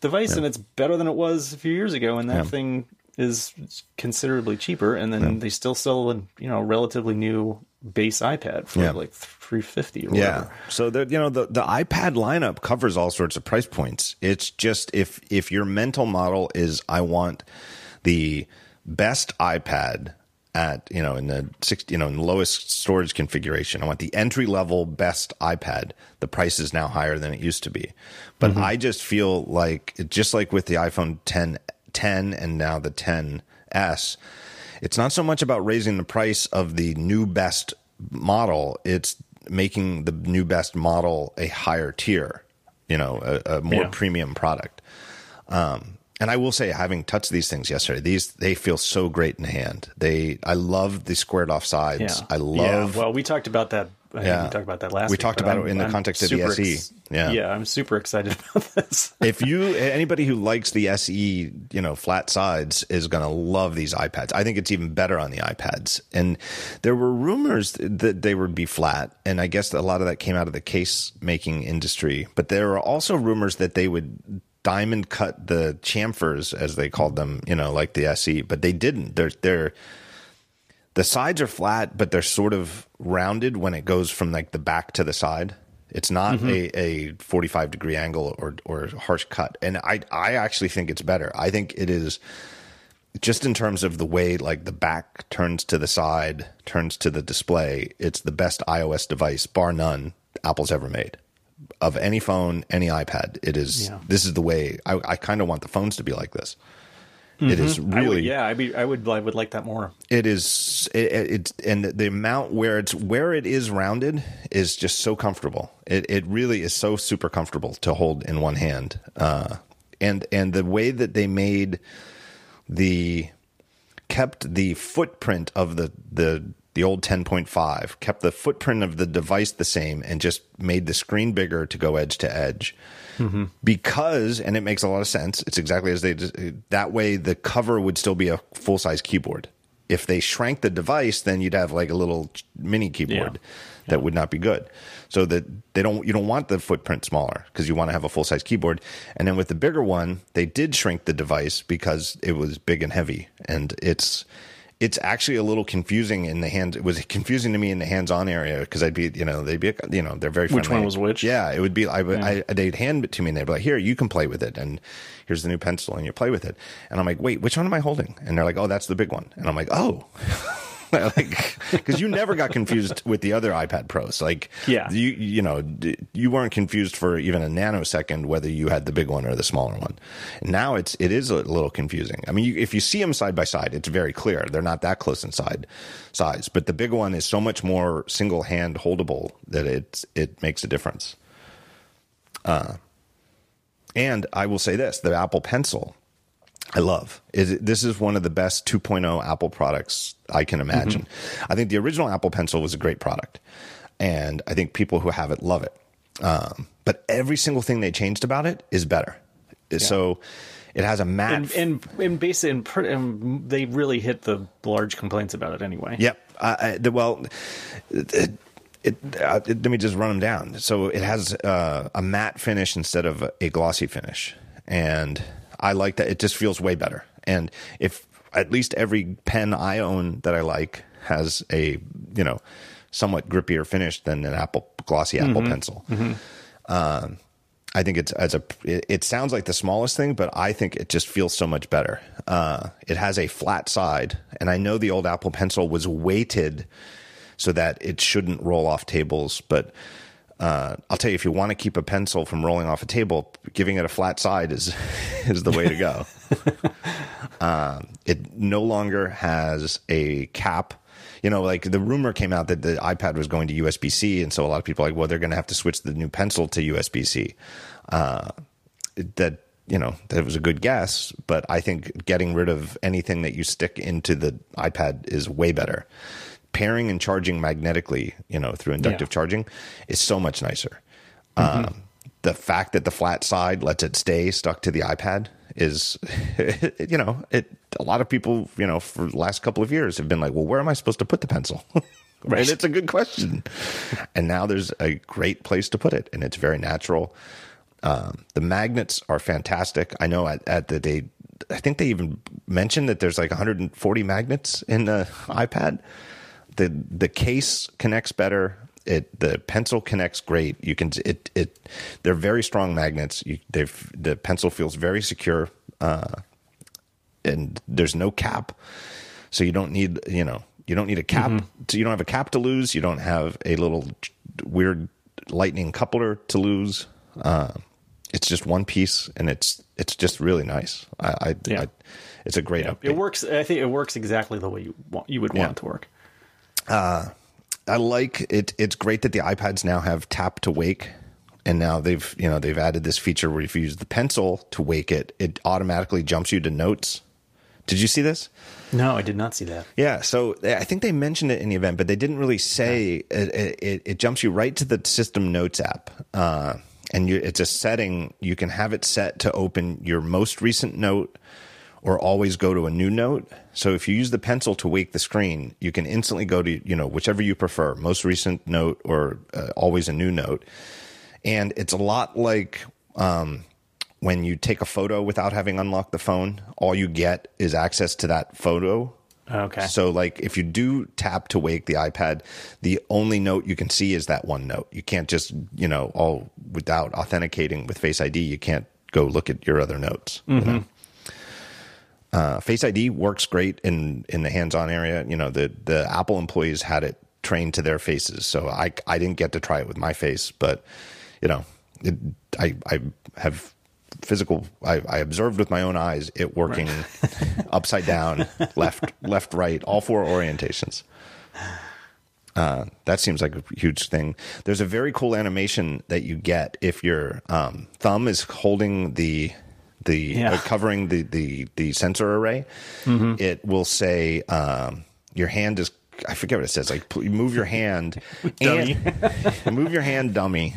device, and it's better than it was a few years ago. And that Yeah. thing is considerably cheaper, and then they still sell a you know relatively new base iPad for Yeah. like three fifty or Yeah. whatever. So the you know the the iPad lineup covers all sorts of price points. It's just if if your mental model is I want the best iPad at you know in the six you know in the lowest storage configuration. I want the entry level best iPad. The price is now higher than it used to be. But I just feel like just like with the iPhone 10 10 and now the 10s it's not so much about raising the price of the new best model it's making the new best model a higher tier you know a, a more Yeah. premium product um, and I will say, having touched these things yesterday, these they feel so great in hand. They, I love the squared off sides. Yeah, I love. Yeah. Well, we talked about that. I Yeah. we talked about that last. We week, talked about I'm- it in the I'm context of the SE. Yeah. yeah, I'm super excited [LAUGHS] about this. if you anybody who likes the SE, you know, flat sides is going to love these iPads. I think it's even better on the iPads. And there were rumors that they would be flat, and I guess a lot of that came out of the case making industry. But there were also rumors that they would diamond cut the chamfers, as they called them, you know, like the SE, but they didn't. They're they're the sides are flat, but they're sort of rounded when it goes from like the back to the side. It's not mm-hmm. a, a 45 degree angle or, or harsh cut. And I, I actually think it's better. I think it is just in terms of the way like the back turns to the side, turns to the display. It's the best iOS device, bar none, Apple's ever made. Of any phone, any iPad. It is. Yeah. This is the way I, I kind of want the phones to be like this. It is Mm-hmm. I really would, yeah, I be I would I would like that more. it is it, it, it's and the amount where it's where it is rounded is just so comfortable it it really is so super comfortable to hold in one hand uh and and the way that they made the kept the footprint of the the the old 10.5 kept the footprint of the device the same and just made the screen bigger to go edge to edge. Mm-hmm. Because and it makes a lot of sense it's exactly as they that way the cover would still be a full size keyboard. If they shrank the device then you'd have like a little mini keyboard that would not be good. So that they don't you don't want the footprint smaller because you want to have a full size keyboard. And then with the bigger one they did shrink the device because it was big and heavy and it's it's actually a little confusing in the hands. It was confusing to me in the hands-on area because I'd be, you know, they'd be, you know, they're very. Which friendly. one was which? Yeah, it would be. I, would I they'd hand it to me and they'd be like, "Here, you can play with it," and here's the new pencil, and you play with it. And I'm like, "Wait, which one am I holding?" And they're like, "Oh, that's the big one." And I'm like, "Oh." [LAUGHS] [LAUGHS] like because you never got confused with the other iPad Pros. Like, Yeah. you you know you weren't confused for even a nanosecond whether you had the big one or the smaller one. Now it's it is a little confusing. I mean, you, if you see them side by side, it's very clear they're not that close in side size. But the big one is so much more single hand holdable that it it makes a difference. Uh, and I will say this: the Apple Pencil. I love. It, this is one of the best 2.0 Apple products I can imagine. I think the original Apple Pencil was a great product, and I think people who have it love it. Um, but every single thing they changed about it is better. So it has a matte. And and and basically, and, pr- and they really hit the large complaints about it anyway. Yep. Uh, I, the, well, it, it, uh, it- let me just run them down. So it has uh, a matte finish instead of a glossy finish, and I like that. It just feels way better. And if at least every pen I own that I like has a you know somewhat grippier finish than an Apple glossy Apple pencil. Um, I think it's as a it, it sounds like the smallest thing, but I think it just feels so much better. Uh, it has a flat side, and I know the old Apple Pencil was weighted so that it shouldn't roll off tables, but uh, I'll tell you, if you want to keep a pencil from rolling off a table, giving it a flat side is [LAUGHS] is the way to go. [LAUGHS] um, it no longer has a cap. You know, like the rumor came out that the iPad was going to USB C, and so a lot of people are like, well, they're going to have to switch the new pencil to USB C. Uh, that you know that was a good guess, but I think getting rid of anything that you stick into the iPad is way better. Pairing and charging magnetically, you know, through inductive Yeah. charging is so much nicer. Um, the fact that the flat side lets it stay stuck to the iPad is, [LAUGHS] you know, it. A lot of people, you know, for the last couple of years have been like, "Well, where am I supposed to put the pencil?" [LAUGHS] Right. And it's a good question. and now there's a great place to put it, and it's very natural. Um, the magnets are fantastic. I know at, at the they, I think they even mentioned that there's like 140 magnets in the [LAUGHS] iPad. The The case connects better. It the pencil connects great. You can it it. They're very strong magnets. You, they've the pencil feels very secure, uh, and there's no cap, so you don't need you know you don't need a cap. To, you don't have a cap to lose. You don't have a little weird lightning coupler to lose. Uh, it's just one piece, and it's it's just really nice. I, I, Yeah. I it's a great update. It works. I think it works exactly the way you want. You would want Yeah. it to work. I like it. It's great that the iPads now have tap to wake, and now they've you know they've added this feature where if you use the pencil to wake it, it automatically jumps you to notes. Did you see this? No, I did not see that. Yeah, so I think they mentioned it in the event, but they didn't really say it. It, it jumps you right to the System Notes app, uh, and you, it's a setting. You can have it set to open your most recent note or always go to a new note. So if you use the pencil to wake the screen, you can instantly go to you know whichever you prefer, most recent note or uh, always a new note. And it's a lot like um, when you take a photo without having unlocked the phone. All you get is access to that photo. Okay. So like if you do tap to wake the iPad, the only note you can see is that one note. You can't just, you know, all without authenticating with Face ID, you can't go look at your other notes. You know? Uh, Face ID works great in in the hands-on area. You know, the the Apple employees had it trained to their faces, so I I didn't get to try it with my face, but you know, it, I I have physical. I, I observed with my own eyes it working [LAUGHS] upside down, left, left, right, all four orientations. Uh, that seems like a huge thing. There's a very cool animation that you get if your um, thumb is holding the the Yeah. uh, covering the the the sensor array. It will say um, your hand is. I forget what it says. Like move your hand, [LAUGHS] Dummy. and [LAUGHS] move your hand, dummy,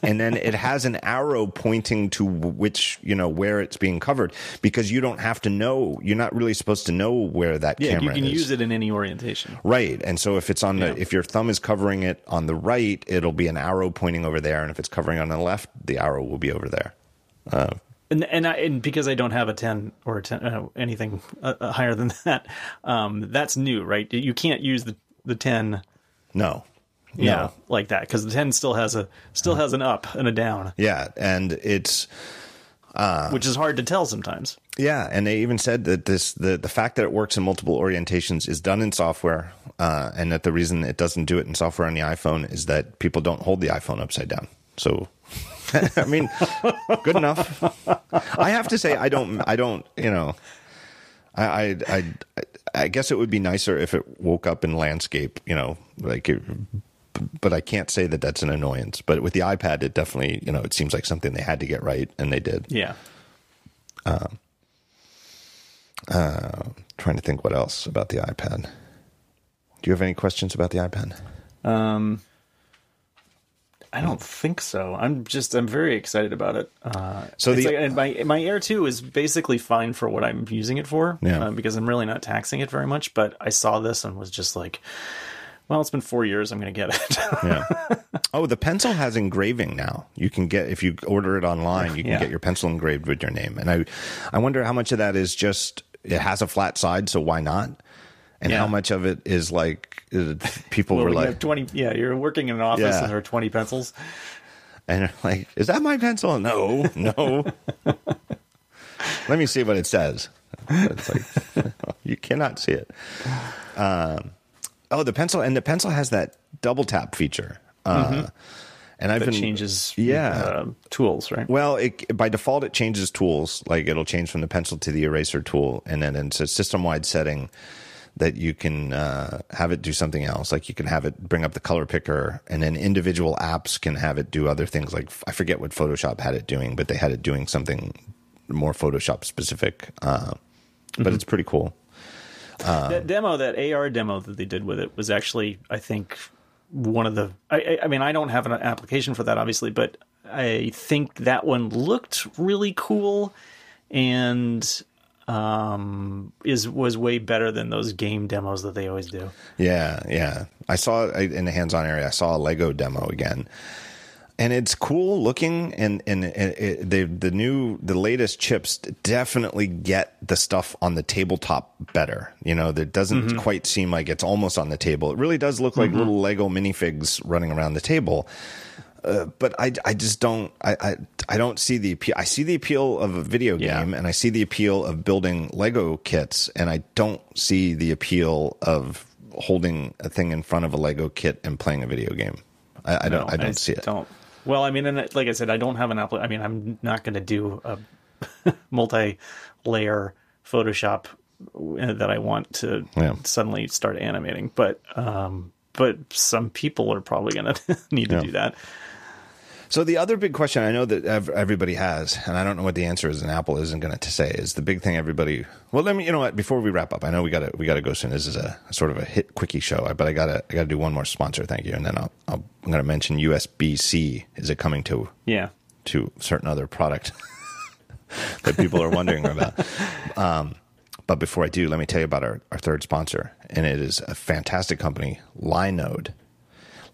and then it has an arrow pointing to which you know where it's being covered because you don't have to know. You're not really supposed to know where that Yeah, camera you can is. use it in any orientation. Right. And so if it's on the Yeah. if your thumb is covering it on the right, it'll be an arrow pointing over there, and if it's covering on the left, the arrow will be over there. And and, I, and because I don't have a ten or a 10, uh, anything uh, uh, higher than [LAUGHS] that, um, that's new, right? You can't use the the ten, No. yeah, No. like that because the ten still has a still has an up and a down, Yeah, and it's which is hard to tell sometimes. yeah, and they even said that this the the fact that it works in multiple orientations is done in software, uh, and that the reason it doesn't do it in software on the iPhone is that people don't hold the iPhone upside down. So, [LAUGHS] I mean, good enough. I have to say, I don't, I don't, you know, I, I, I, I guess it would be nicer if it woke up in landscape, you know, like, it, but I can't say that that's an annoyance. But with the iPad, it definitely, you know, it seems like something they had to get right, and they did. Yeah, trying to think what else about the iPad. Do you have any questions about the iPad? um, I don't think so. I'm just I'm very excited about it. Uh, So the- like, and my my Air Two is basically fine for what I'm using it for, Yeah. uh, because I'm really not taxing it very much. But I saw this and was just like, well, it's been four years. I'm going to get it. [LAUGHS] Yeah. oh, the pencil has engraving now. You can get if you order it online, you can Yeah. get your pencil engraved with your name. And I, I wonder how much of that is just it has a flat side, so why not? And Yeah. how much of it is like people well, were like, have twenty. Yeah, you're working in an office Yeah. and there are twenty pencils. and they're like, is that my pencil? No, no. Let me see what it says. It's like [LAUGHS] you cannot see it. Um, oh, the pencil and the pencil has that double tap feature. Uh, and I've That been changes. Yeah. uh, tools, right? Well, it, by default, it changes tools. Like it'll change from the pencil to the eraser tool, and then it's a system-wide setting that you can uh, have it do something else. Like you can have it bring up the color picker, and then individual apps can have it do other things. Like I forget what Photoshop had it doing, but they had it doing something more Photoshop specific. Uh, But it's pretty cool. that demo, that AR demo that they did with it, was actually, I think, one of the. I- I mean, I don't have an application for that, obviously, but I think that one looked really cool, and um, is was way better than those game demos that they always do. Yeah, yeah. I saw I- in the hands-on area. I saw a Lego demo again, and it's cool looking. And and it, it, the the new the latest chips definitely get the stuff on the tabletop better. You know, that doesn't quite seem like it's almost on the table. It really does look like little Lego minifigs running around the table. Uh, but I, I just don't I, I I don't see the appeal. I see the appeal of a video Yeah. game, and I see the appeal of building Lego kits, and I don't see the appeal of holding a thing in front of a Lego kit and playing a video game. I, I don't No, I don't just see it. Don't. Well, I mean, and like I said, I don't have an app. I mean, I'm not going to do a [LAUGHS] multi-layer Photoshop that I want to Yeah. suddenly start animating. But um, but some people are probably going [LAUGHS] to need to Yeah. do that. So the other big question I know that ev- everybody has, and I don't know what the answer is, and Apple isn't going to say, is the big thing everybody. Well, let me. You know what? Before we wrap up, I know we got to we got to go soon. This is a, sort of a hit quickie show, but I got to I got to do one more sponsor. Thank you, and then I'll, I'll I'm going to mention USB C. Is it coming to Yeah. to certain other product [LAUGHS] that people are wondering about. Um, but before I do, let me tell you about our, our third sponsor, and it is a fantastic company, Linode.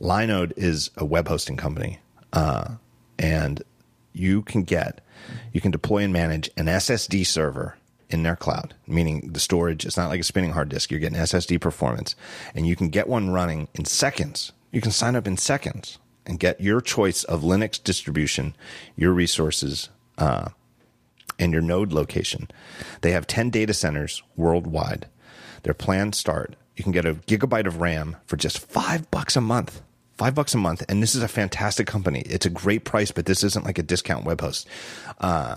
Linode is a web hosting company, uh, and you can get, you can deploy and manage an SSD server in their cloud, meaning the storage. It's not like a spinning hard disk. You're getting SSD performance, and you can get one running in seconds. You can sign up in seconds and get your choice of Linux distribution, your resources, uh, and your node location. They have 10 data centers worldwide. Their plans start. You can get a gigabyte of RAM for just five bucks a month. Five bucks a month, and this is a fantastic company. It's a great price, but this isn't like a discount web host. Uh,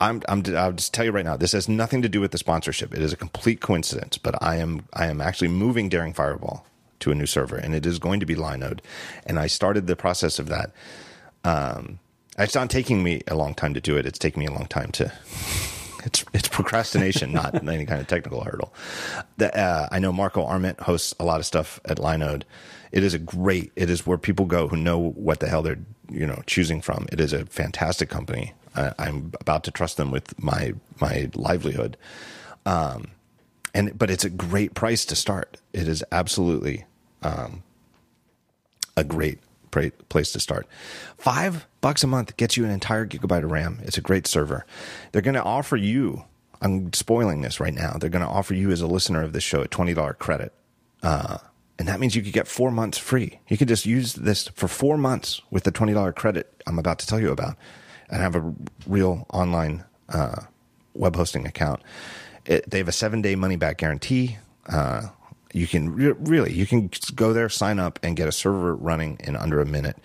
I'm, I'm, I'll just tell you right now, this has nothing to do with the sponsorship. It is a complete coincidence, but I am, I am actually moving Daring Fireball to a new server, and it is going to be Linode. And I started the process of that. Um, it's not taking me a long time to do it. It's taking me a long time to. [LAUGHS] It's it's procrastination, not any kind of technical hurdle. The, uh, I know Marco Arment hosts a lot of stuff at Linode. It is a great. It is where people go who know what the hell they're you know choosing from. It is a fantastic company. I, I'm about to trust them with my my livelihood. Um, and but it's a great price to start. It is absolutely um, a great great place to start. Five bucks a month gets you an entire gigabyte of RAM. It's a great server. They're going to offer you. I'm spoiling this right now. They're going to offer you as a listener of this show a twenty dollar credit, uh, and that means you could get four months free. You could just use this for four months with the twenty dollar credit I'm about to tell you about, and have a real online uh, web hosting account. It, they have a seven day money back guarantee. Uh, you can re- really you can go there, sign up, and get a server running in under a minute.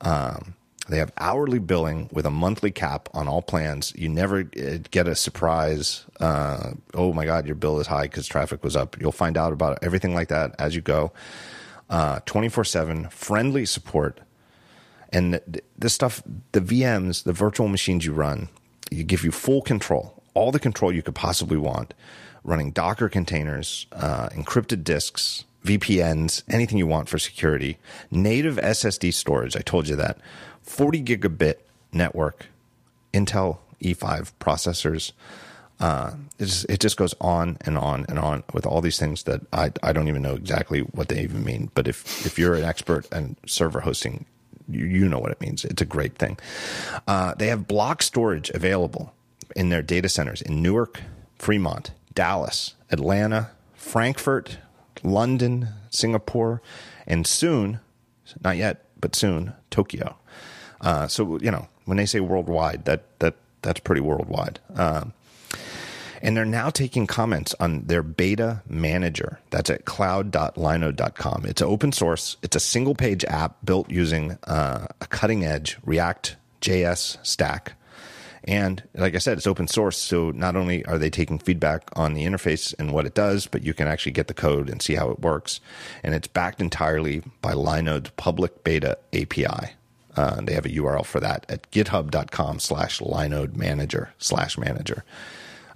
Um, they have hourly billing with a monthly cap on all plans. You never uh, get a surprise. Uh, oh my God, your bill is high because traffic was up. You'll find out about everything like that as you go. Uh, Twenty four seven friendly support, and the stuff, the VMs, the virtual machines you run, you give you full control, all the control you could possibly want running Docker containers, uh, encrypted disks, VPNs, anything you want for security, native SSD storage. I told you that. 40 gigabit network, Intel E5 processors. Uh, it, just, it just goes on and on and on with all these things that I, I don't even know exactly what they even mean. But if, if you're an expert in server hosting, you, you know what it means. It's a great thing. Uh, they have block storage available in their data centers in Newark, Fremont, Dallas, Atlanta, Frankfurt, London, Singapore, and soon, not yet, but soon, Tokyo. Uh, so you know when they say worldwide, that that that's pretty worldwide. Um, and they're now taking comments on their beta manager. That's at cloud.linode.com. It's open source. It's a single page app built using uh, a cutting edge React JS stack and like I said, it's open source. So not only are they taking feedback on the interface and what it does, but you can actually get the code and see how it works. And it's backed entirely by Linode's public beta API. Uh, they have a URL for that at github.com slash Linode manager slash manager.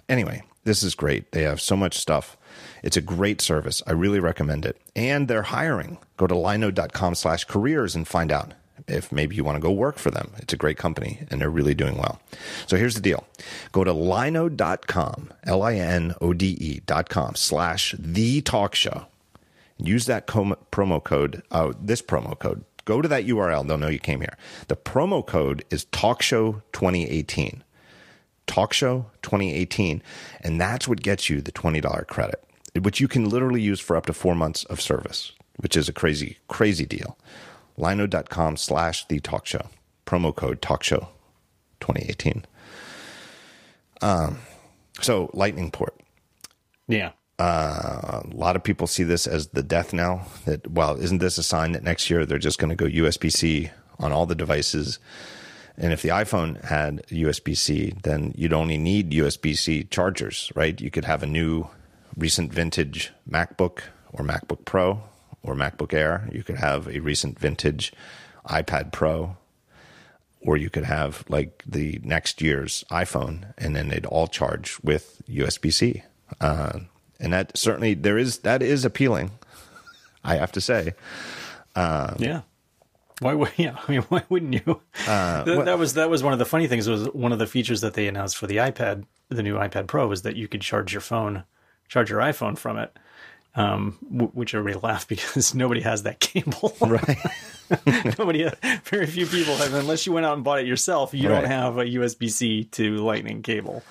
Anyway, this is great. They have so much stuff. It's a great service. I really recommend it. And they're hiring. Go to linode.com slash careers and find out if maybe you want to go work for them. It's a great company and they're really doing well. So here's the deal. Go to linode.com, L-I-N-O-D-E dot com slash the talk show. Use that com- promo code, uh, this promo code. Go to that URL. They'll know you came here. The promo code is talkshow 2018. Talkshow 2018. And that's what gets you the $20 credit, which you can literally use for up to four months of service, which is a crazy, crazy deal linode.com slash the talk show. Promo code talk show 2018. Um, so lightning port. Yeah. Uh, a lot of people see this as the death knell that, well, isn't this a sign that next year they're just going to go USB C on all the devices? And if the iPhone had USB C, then you'd only need USB C chargers, right? You could have a new recent vintage MacBook or MacBook Pro or MacBook Air. You could have a recent vintage iPad Pro, or you could have like the next year's iPhone, and then they'd all charge with USB C. Uh, and that certainly there is that is appealing. I have to say. Uh, yeah. Why would [LAUGHS] yeah? I mean, why wouldn't you? Uh, that, that, was that was one of the funny things. Was one of the features that they announced for the iPad, the new iPad Pro, was that you could charge your phone, charge your iPhone from it um, w- which everybody [LAUGHS] laughed because nobody has that cable. [LAUGHS] right. nobody, very few people have, unless you went out and bought it yourself, you right. don't have a USB C to Lightning cable.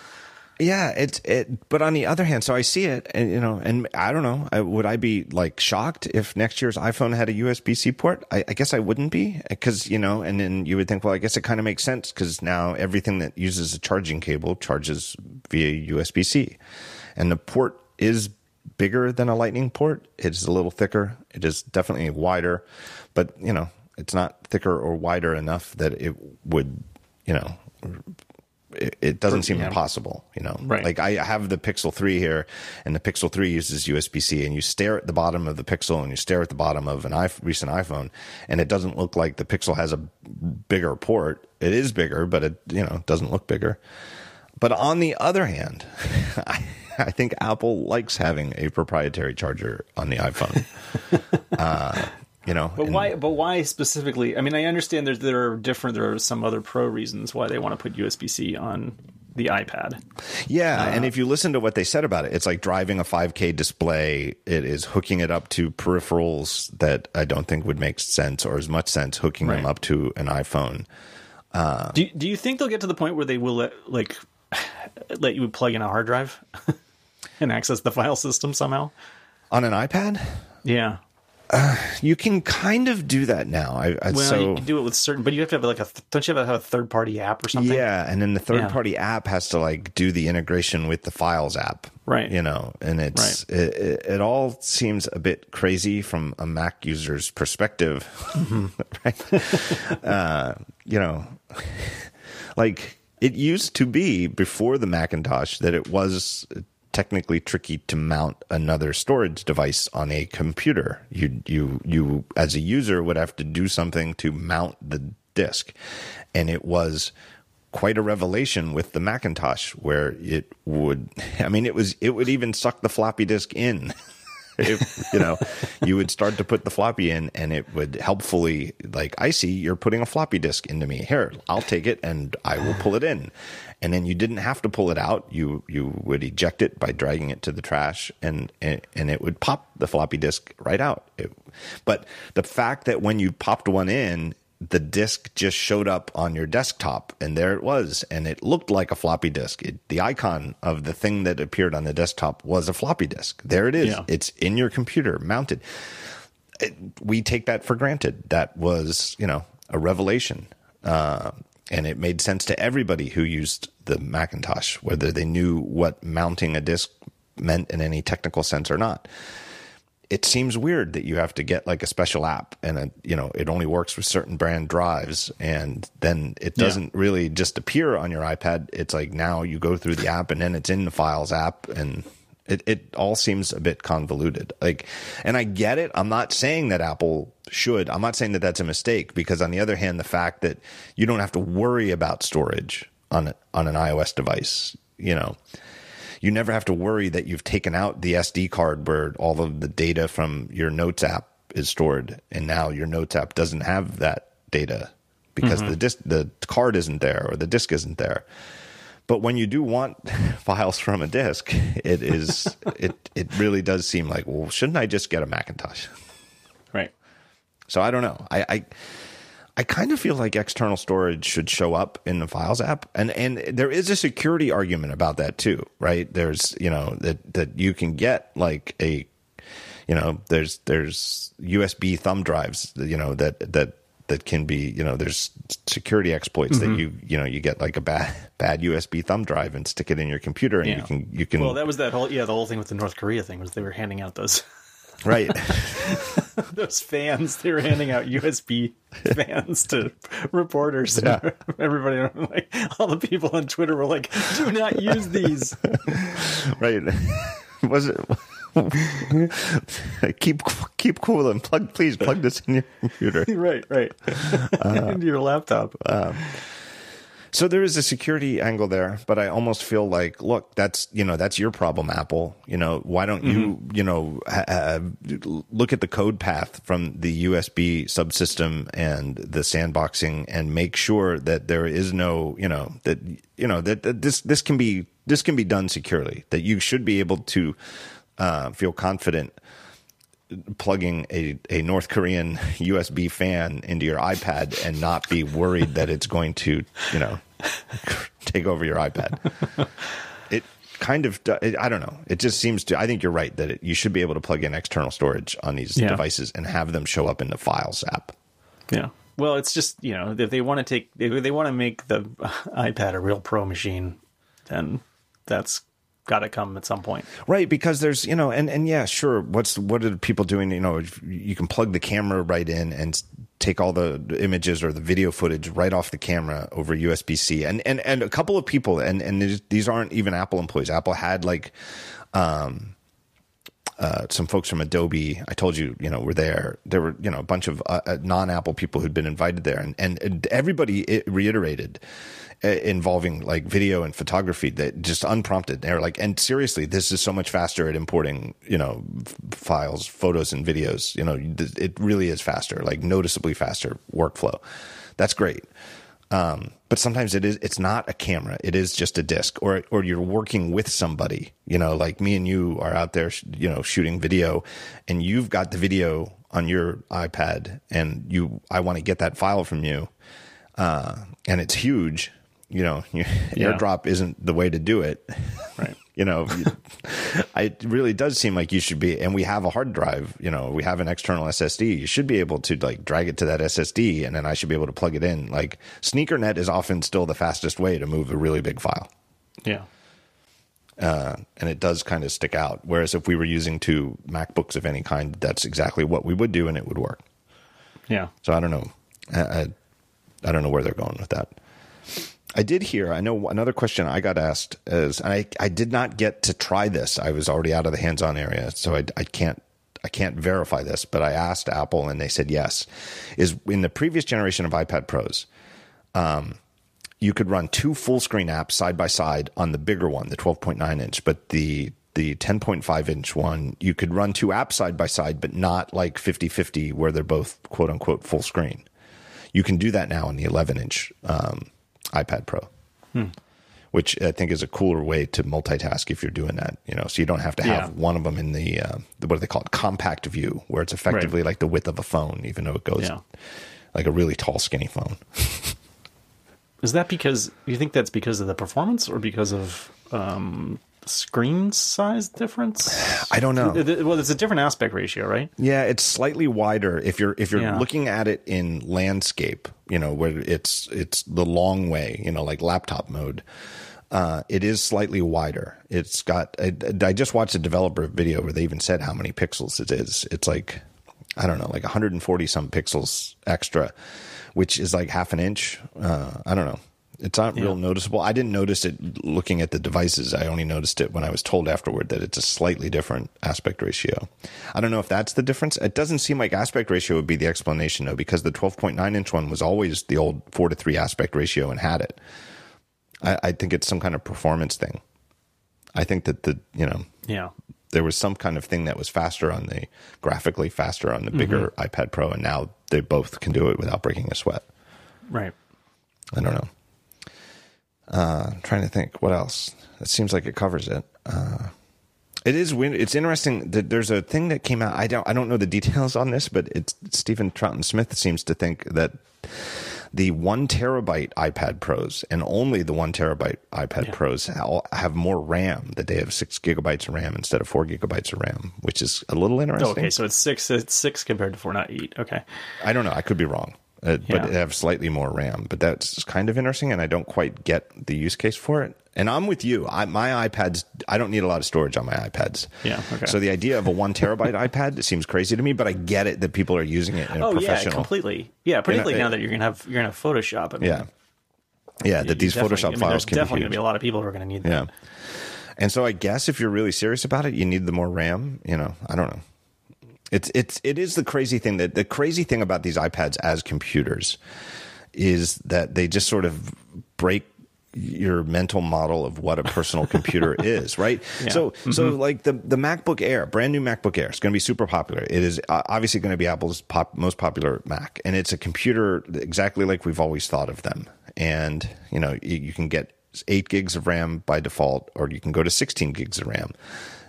Yeah, it's it. But on the other hand, so I see it, and you know, and I don't know, would I be like shocked if next year's iPhone had a USB C port? I, I, guess I wouldn't be, because you know, and then you would think, well, I guess it kind of makes sense because now everything that uses a charging cable charges via USB C, and the port is bigger than a Lightning port. It is a little thicker. It is definitely wider, but you know, it's not thicker or wider enough that it would, you know, it, it doesn't seem Yeah. impossible. You know, Right. like I have the Pixel 3 here, and the Pixel 3 uses USB C, and you stare at the bottom of the Pixel and you stare at the bottom of an iPh- recent iPhone, and it doesn't look like the Pixel has a bigger port. It is bigger, but it you know doesn't look bigger. But on the other hand, [LAUGHS] I, I think Apple likes having a proprietary charger on the iPhone. [LAUGHS] uh, you know, But and- why? But why specifically? I mean, I understand there's there are different. There are some other pro reasons why they want to put USB C on the iPad. Yeah, Uh, and if you listen to what they said about it, it's like driving a 5K display. It is hooking it up to peripherals that I don't think would make sense or as much sense hooking them up to an iPhone. Do you, Do you think they'll get to the point where they will let like [SIGHS] let you plug in a hard drive [LAUGHS] and access the file system somehow? On an iPad, Yeah. [SIGHS] you can kind of do that now. I, I Well, so you can do it with certain, but you have to have like a don't you have to have a third party app or something? yeah, and then the third Yeah. party app has to like do the integration with the Files app, Right. You know, and it's it, it, it all seems a bit crazy from a Mac user's perspective, Mm-hmm. [LAUGHS] right? uh, you know, [LAUGHS] like it used to be before the Macintosh that it was technically tricky to mount another storage device on a computer. You you you as a user would have to do something to mount the disk. And it was quite a revelation with the Macintosh where it would I mean it was it would even suck the floppy disk in. [LAUGHS] if you know you would start to put the floppy in and it would helpfully like i see you're putting a floppy disk into me here i'll take it and i will pull it in and then you didn't have to pull it out. You you would eject it by dragging it to the trash and and, and it would pop the floppy disk right out. It, but the fact that when you popped one in the disk just showed up on your desktop and there it was. And it looked like a floppy disk. It, the icon of the thing that appeared on the desktop was a floppy disk. There it is. Yeah. it's in your computer mounted. It- we take that for granted. That was you know a revelation. Uh, and it made sense to everybody who used the macintosh whether they knew what mounting a disk meant in any technical sense or not. It seems weird that you have to get like a special app and a, you know it only works with certain brand drives and then it doesn't really just appear on your iPad. It's like now you go through the app and then it's in the files app and it, it all seems a bit convoluted. Like and I get it. I'm not saying that Apple should. I'm not saying that that's a mistake because on the other hand the fact that you don't have to worry about storage on on an iOS device you know you never have to worry that you've taken out the SD card where all of the data from your Notes app is stored, and now your Notes app doesn't have that data because mm-hmm. the disk, the card isn't there or the disk isn't there. But when you do want [LAUGHS] files from a disk, it is [LAUGHS] it it really does seem like well, shouldn't I just get a Macintosh? Right. So I don't know. I, I I kind of feel like external storage should show up in the Files app, and and there is a security argument about that too, right? There's you know that that you can get like a you know there's there's USB thumb drives you know that that that can be you know there's security exploits that mm-hmm. you you know you get like a bad bad USB thumb drive and stick it in your computer and you can you can Well, that was that whole yeah the whole thing with the North Korea thing was they were handing out those [LAUGHS] right [LAUGHS] those fans. They were handing out USB [LAUGHS] fans to reporters. Yeah. Everybody like all the people on Twitter were like, "Do not use these." right was it [LAUGHS] keep keep cool and plug please plug this in your computer [LAUGHS] right, right. Uh, [LAUGHS] Into your laptop. Um, so there is a security angle there but i almost feel like look that's you know that's your problem apple you know why don't you mm-hmm. you know ha- ha- look at the code path from the usb subsystem and the sandboxing and make sure that there is no you know that you know that, that this this can be this can be done securely that you should be able to uh, feel confident plugging a, a North Korean [LAUGHS] USB fan into your iPad and not be worried that it's going to, you know, [LAUGHS] take over your iPad. It kind of, it, I don't know. It just seems to, I think you're right that it, you should be able to plug in external storage on these Yeah. devices and have them show up in the Files app. Yeah. Well, it's just you know if they want to take if they want to make the [LAUGHS] iPad a real pro machine, then that's got to come at some point. Right, because there's you know, and and yeah, sure. What's what are people doing? You know, you can plug the camera right in and take all the images or the video footage right off the camera over USB C. And and and a couple of people, and and these aren't even Apple employees. Apple had like, um. Uh, some folks from Adobe, I told you, you know, were there. There were, you know, a bunch of uh, uh non-Apple people who'd been invited there, and and and everybody reiterated involving like video and photography that just unprompted. They're like, and seriously, this is so much faster at importing, you know, files, photos, and videos. You know, it really is faster, like noticeably faster workflow. That's great. Um, but sometimes it is it's not a camera it is just a disc or or you're working with somebody you know like me and you are out there you know shooting video and you've got the video on your ipad and you i want to get that file from you uh, and it's huge you know, [LAUGHS] yeah. airdrop isn't the way to do it. Right. [LAUGHS] you know, [LAUGHS] it really does seem like you should be, and we have a hard drive, you know, we have an external SSD. You should be able to like drag it to that SSD and then I should be able to plug it in. Like SneakerNet is often still the fastest way to move a really big file. Yeah. Uh, and it does kind of stick out. Whereas if we were using two MacBooks of any kind, that's exactly what we would do and it would work. Yeah. So I don't know. I, I, I don't know where they're going with that. I did hear. I know another question I got asked is, and I I did not get to try this. I was already out of the hands-on area, so I I can't I can't verify this. But I asked Apple, and they said yes. Is in the previous generation of iPad Pros, um, you could run two full screen apps side by side on the bigger one, the 12.9 inch, but the the 10.5 inch one, you could run two apps side by side, but not like 50 50 where they're both quote unquote full screen. You can do that now on the 11 inch um, iPad Pro. Hmm. Which I think is a cooler way to multitask if you're doing that, you know. So you don't have to have yeah. one of them in the, uh, what do they call it, compact view, where it's effectively right. like the width of a phone, even though it goes yeah. like a really tall, skinny phone. is that because you think that's because of the performance or because of um, screen size difference? I don't know. Well, it's a different aspect ratio, right? Yeah, it's slightly wider if you're if you're yeah. looking at it in landscape, you know, where it's it's the long way, you know, like laptop mode. Uh, it is slightly wider. It's got. I, I just watched a developer video where they even said how many pixels it is. It's like I don't know, like 140 some pixels extra, which is like half an inch. Uh, I don't know. It's not yeah. real noticeable. I didn't notice it looking at the devices. I only noticed it when I was told afterward that it's a slightly different aspect ratio. I don't know if that's the difference. It doesn't seem like aspect ratio would be the explanation though, because the 12.9 inch one was always the old four to three aspect ratio and had it. I, I think it's some kind of performance thing. I think that the, you know, yeah, there was some kind of thing that was faster on the graphically faster on the bigger mm-hmm. iPad Pro, and now they both can do it without breaking a sweat. Right. I don't know. Uh, trying to think what else. It seems like it covers it. Uh, it is It's interesting that there's a thing that came out. I don't. I don't know the details on this, but it's Steven Troughton-Smith seems to think that the one terabyte iPad Pros and only the one terabyte iPad yeah. Pros have more RAM. That they have six gigabytes of RAM instead of four gigabytes of RAM, which is a little interesting. okay, so it's six. It's six compared to four, not eight. Okay. I don't know. I could be wrong uh, yeah. but have slightly more RAM. But that's kind of interesting, and I don't quite get the use case for it. And I'm with you. I, my iPads, I don't need a lot of storage on my iPads. Yeah. Okay. So the idea of a one terabyte iPad seems crazy to me, but I get it that people are using it in a oh, professional. yeah, completely. Yeah, particularly now that you're gonna have you're gonna have Photoshop. I mean, yeah. Yeah, that these Photoshop I mean, files can definitely be gonna be a lot of people who are gonna need that. Yeah. And so I guess if you're really serious about it, you need the more RAM. You know, I don't know. It's it's it is the crazy thing that the crazy thing about these iPads as computers is that they just sort of break your mental model of what a personal computer [LAUGHS] is, right? Yeah. So, mm-hmm. so like the the MacBook Air, brand new MacBook Air, is going to be super popular. It is uh, obviously going to be Apple's pop, most popular Mac, and it's a computer exactly like we've always thought of them. And you know, you, you can get eight gigs of RAM by default, or you can go to sixteen gigs of RAM,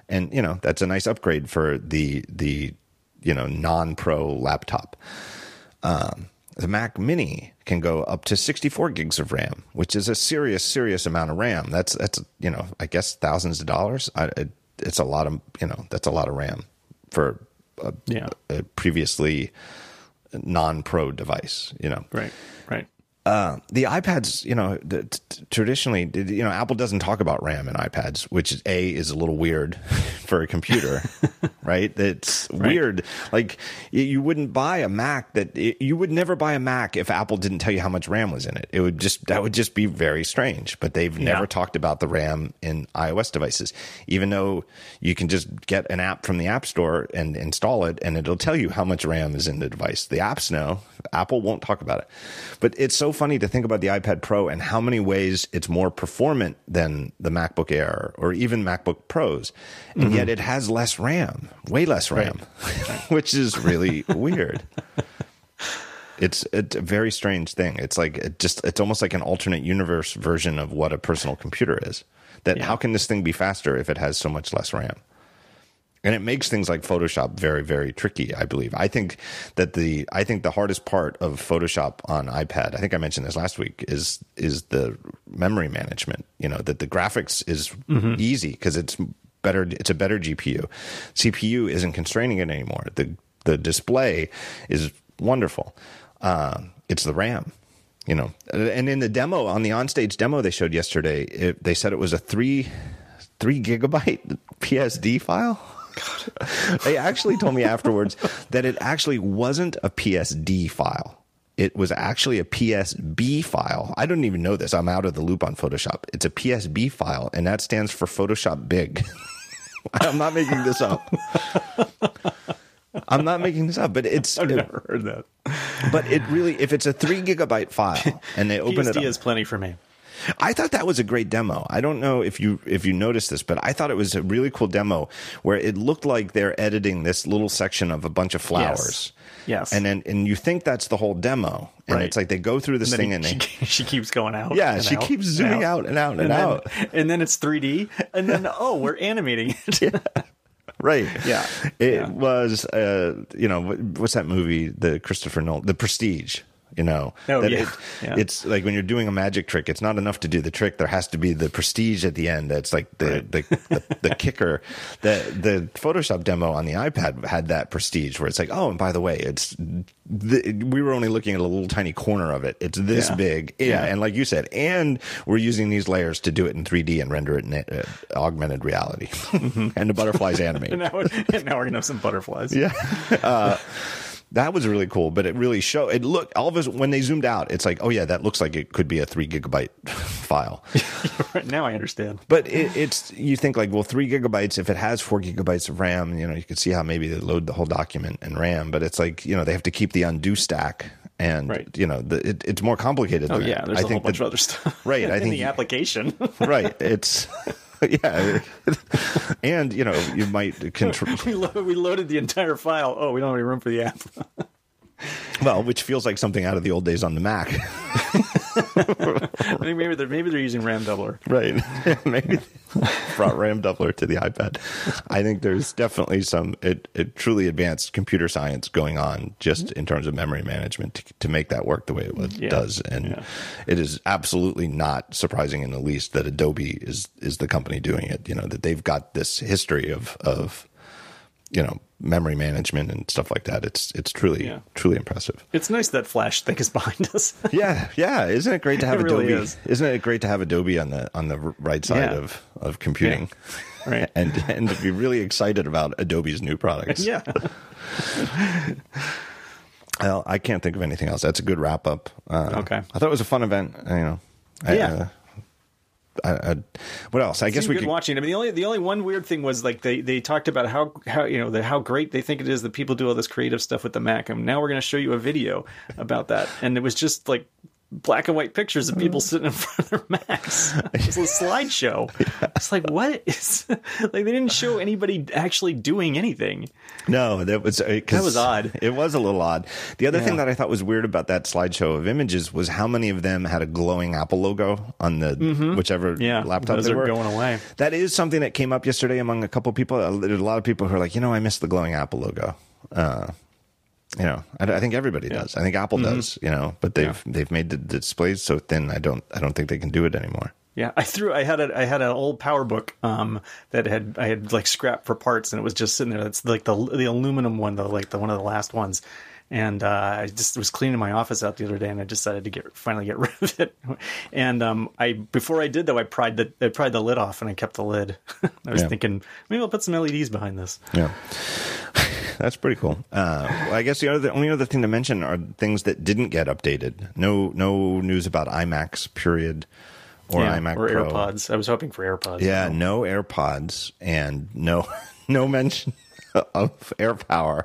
and you know that's a nice upgrade for the the you know non-pro laptop. Um, the Mac Mini can go up to 64 gigs of RAM, which is a serious, serious amount of RAM. That's that's you know I guess thousands of dollars. I, it, it's a lot of you know that's a lot of RAM for a, yeah. a previously non-pro device. You know, right, right. Uh, the iPads, you know, the, t- traditionally, you know, Apple doesn't talk about RAM in iPads, which is, a is a little weird [LAUGHS] for a computer, [LAUGHS] right? It's right. weird. Like you wouldn't buy a Mac that you would never buy a Mac if Apple didn't tell you how much RAM was in it. It would just that would just be very strange. But they've yeah. never talked about the RAM in iOS devices, even though you can just get an app from the App Store and install it, and it'll tell you how much RAM is in the device. The apps know. Apple won't talk about it, but it's so funny to think about the iPad Pro and how many ways it's more performant than the MacBook Air or even MacBook Pros, and mm-hmm. yet it has less RAM, way less RAM, right. [LAUGHS] which is really weird. It's it's a very strange thing. It's like it just it's almost like an alternate universe version of what a personal computer is. That yeah. how can this thing be faster if it has so much less RAM? And it makes things like Photoshop very, very tricky. I believe. I think that the I think the hardest part of Photoshop on iPad. I think I mentioned this last week. Is is the memory management. You know that the graphics is mm-hmm. easy because it's better. It's a better GPU. CPU isn't constraining it anymore. The the display is wonderful. Uh, it's the RAM you know and in the demo on the onstage demo they showed yesterday it, they said it was a three three gigabyte psd file God. [LAUGHS] They actually told me afterwards that it actually wasn't a PSD file. It was actually a PSB file. I don't even know this. I'm out of the loop on Photoshop. It's a PSB file, and that stands for Photoshop Big. [LAUGHS] I'm not making this up. I'm not making this up, but it's. I've never heard that. But it really, if it's a three gigabyte file and they open PSD it, up, is plenty for me. I thought that was a great demo. I don't know if you if you noticed this, but I thought it was a really cool demo where it looked like they're editing this little section of a bunch of flowers. Yes. Yes. And then and you think that's the whole demo. And right. it's like they go through this and thing and they, she, [LAUGHS] she, keeps going out. Yeah, she out, keeps zooming out, out and out and, and then, out. [LAUGHS] And then it's 3D. And then oh, we're animating it. [LAUGHS] yeah. Right. Yeah. It yeah. was uh, you know, what's that movie, the Christopher Nolan, The Prestige you know oh, yeah. It, yeah. it's like when you're doing a magic trick it's not enough to do the trick there has to be the prestige at the end that's like the right. the, the, the, [LAUGHS] kicker the the photoshop demo on the ipad had that prestige where it's like oh and by the way it's the, we were only looking at a little tiny corner of it it's this yeah. big yeah, and like you said and we're using these layers to do it in 3d and render it in uh, augmented reality mm-hmm. [LAUGHS] and the butterflies animate [LAUGHS] now, now we're gonna have some butterflies yeah uh, that was really cool, but it really showed. It looked all of us when they zoomed out. It's like, oh yeah, that looks like it could be a three gigabyte [LAUGHS] file. [LAUGHS] now I understand. But it, it's you think like, well, three gigabytes. If it has four gigabytes of RAM, you know, you could see how maybe they load the whole document in RAM. But it's like you know they have to keep the undo stack, and right. you know the, it, it's more complicated. Oh yeah, there's I a whole bunch of other stuff. Right, I [LAUGHS] think the application. right, it's. [LAUGHS] yeah, and you know you might [LAUGHS] control. we, lo- we loaded the entire file. Oh, we don't have any room for the app. [LAUGHS] well, which feels like something out of the old days on the Mac. I think maybe they're maybe they're using RAM doubler. Right. [LAUGHS] maybe brought RAM doubler to the iPad. I think there's definitely some it, it truly advanced computer science going on just mm-hmm. in terms of memory management to, to make that work the way it was, yeah. does. And yeah. it is absolutely not surprising in the least that Adobe is is the company doing it. You know that they've got this history of of you know memory management and stuff like that. It's it's truly yeah. truly impressive. It's nice that Flash thing is behind [LAUGHS] us. yeah, yeah. Isn't it great to have it Adobe? Really is. Isn't it great to have Adobe on the on the right side yeah. of of computing? Yeah. Right. [LAUGHS] and and to be really excited about Adobe's new products. yeah. [LAUGHS] well, I can't think of anything else. That's a good wrap up. Uh, okay. I thought it was a fun event. You know. Yeah. Uh, I, I, what else? I guess we could watching. I mean, the only the only one weird thing was like they they talked about how how you know the, how great they think it is that people do all this creative stuff with the Mac. And now we're going to show you a video about that, and it was just like black and white pictures of people sitting in [LAUGHS] front of their Macs. [LAUGHS] It's a slideshow. Yeah. It's like what is [LAUGHS] like they didn't show anybody actually doing anything. No, that was uh, that was odd. It was a little odd. The other yeah. thing that I thought was weird about that slideshow of images was how many of them had a glowing Apple logo on the mm-hmm. whichever yeah, laptop those they were going away. That is something that came up yesterday among a couple people. There's a lot of people who are like, you know, I miss the glowing Apple logo. Uh, you know, I, I think everybody yeah. does. I think Apple mm-hmm. does. You know, but they've yeah. they've made the displays so thin. I don't I don't think they can do it anymore. Yeah, I threw. I had a. I had an old PowerBook um, that had I had like scrapped for parts, and it was just sitting there. That's like the the aluminum one, though, like the one of the last ones. and uh, I just was cleaning my office out the other day, and I decided to get finally get [LAUGHS] rid of it. And um, I before I did though, I pried the I pried the lid off, and I kept the lid. [LAUGHS] I was Yeah. thinking maybe I'll put some LEDs behind this. Yeah. That's pretty cool. Uh, well, I guess the other, the only other thing to mention are things that didn't get updated. No, no news about iMacs, period, or Yeah, iMac or Pro. AirPods. I was hoping for AirPods. Yeah, no AirPods, and no, [LAUGHS] no mention of AirPower,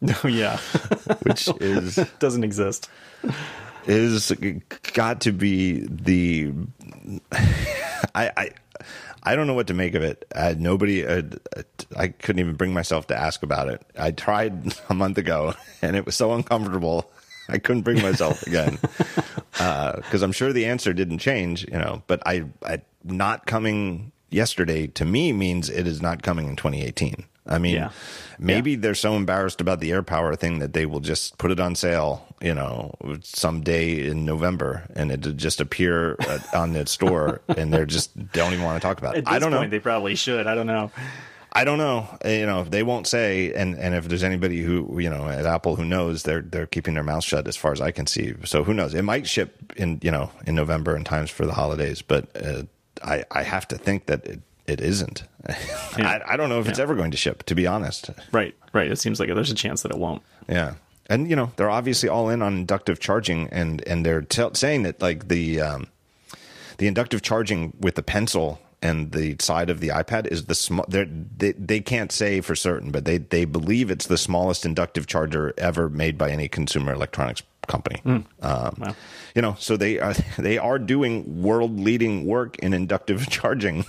No, yeah, [LAUGHS] which is [LAUGHS] doesn't exist. is got to be the I I I don't know what to make of it. Uh, nobody, uh, I couldn't even bring myself to ask about it. I tried [LAUGHS] a month ago, [LAUGHS] and it was so uncomfortable. [LAUGHS] I couldn't bring myself again because I'm sure the answer didn't change. You know, but I, I not coming yesterday to me means it is not coming in 2018. I mean, Yeah. maybe they're so embarrassed about the AirPower thing that they will just put it on sale, you know, someday in November, and it just appear [LAUGHS] on the store, and they're just don't even want to talk about it. At this I don't point, know. they probably should. I don't know. I don't know. Uh, You know, they won't say, and and if there's anybody who you know at Apple who knows, they're they're keeping their mouth shut as far as I can see. So who knows? It might ship in you know in November in times for the holidays, but uh, I I have to think that it it isn't. [LAUGHS] I, I don't know if it's ever going to ship. To be honest, Right, right. It seems like there's a chance that it won't. yeah. And you know they're obviously all in on inductive charging, and and they're tell saying that like the um, the inductive charging with the pencil and the side of the iPad is the small. They they can't say for certain, but they they believe it's the smallest inductive charger ever made by any consumer electronics company. Um, Wow. You know, so they are [LAUGHS] they are doing world leading work in inductive [LAUGHS] charging.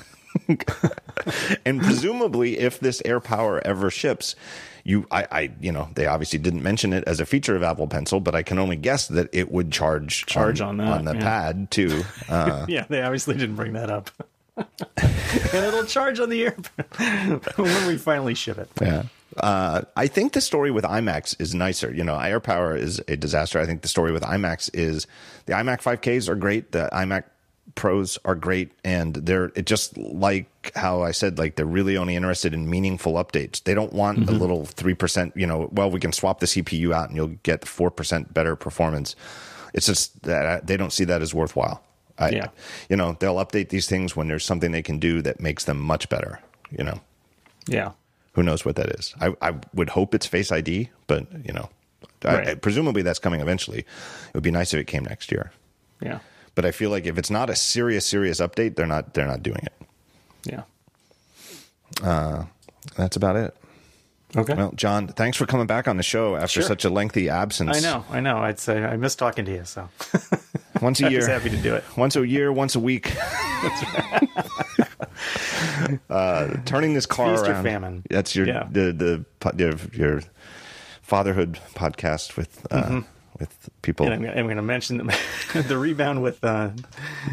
[LAUGHS] and presumably, if this AirPower ever ships, you, I, I, you know, they obviously didn't mention it as a feature of Apple Pencil, but I can only guess that it would charge Charge on that, on the yeah. pad too. [LAUGHS] Uh, Yeah, they obviously didn't bring that up. [LAUGHS] and it'll charge on the air when we finally ship it. yeah. Uh, I think the story with iMacs is nicer. You know, AirPower is a disaster. I think the story with iMacs is the iMac 5Ks are great. The iMac Pros are great, and they're it just like how I said, like they're really only interested in meaningful updates. They don't want a mm-hmm. little three percent. You know, well, we can swap the CPU out and you'll get four percent better performance. It's just that uh, they don't see that as worthwhile. I, Yeah. you know, they'll update these things when there's something they can do that makes them much better. You know Yeah. who knows what that is? I, I would hope it's Face ID, but you know, I, Right. I- presumably that's coming eventually. It would be nice if it came next year, Yeah. But I feel like if it's not a serious, serious update, they're not they're not doing it. Yeah. That's about it. Okay. Well, John, thanks for coming back on the show after Sure. such a lengthy absence. I know. I know. I'd say I miss talking to you, so [LAUGHS] Once a [LAUGHS] I was year, happy to do it. once a year, once a week. [LAUGHS] uh, turning this car Feast around. famine. That's your Yeah. the the your, your fatherhood podcast with uh, with people. And I'm, I'm going to mention the, [LAUGHS] the rebound with uh,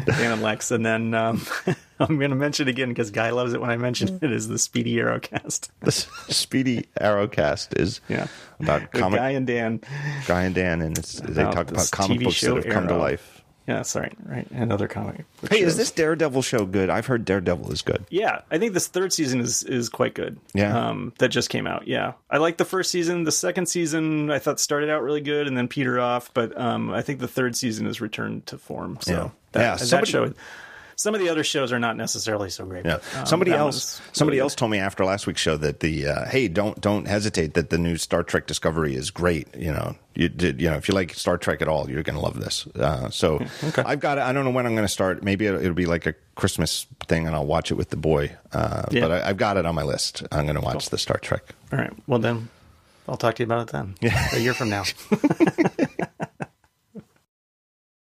Dan and Lex, and then um, [LAUGHS] I'm going to mention again because Guy loves it when I mention it. Is the Speedy Arrowcast? [LAUGHS] the Speedy Arrowcast is Yeah. about comic Guy and Dan. Guy and Dan, and it's, they talk about comic books that have come to life. Yeah, sorry, right, and other comic. book Hey, is this Daredevil show good? I've heard Daredevil is good. Yeah, I think this third season is is quite good. Yeah. um, that just came out. Yeah, I like the first season. The second season I thought started out really good and then petered off, but um, I think the third season has returned to form. So Yeah. that, Yeah, that show. Some of the other shows are not necessarily so great. Yeah. um, somebody else somebody really else told me after last week's show that the uh, hey don't don't hesitate that the new Star Trek Discovery is great. You know you did you know if you like Star Trek at all you're going to love this. Uh, so okay. I've got it. I don't know when I'm going to start. Maybe it'll, it'll be like a Christmas thing and I'll watch it with the boy. Uh, Yeah. But I, I've got it on my list. I'm going to watch the Star Trek. All right. Well, then I'll talk to you about it then. Yeah. A year from now. [LAUGHS] [LAUGHS]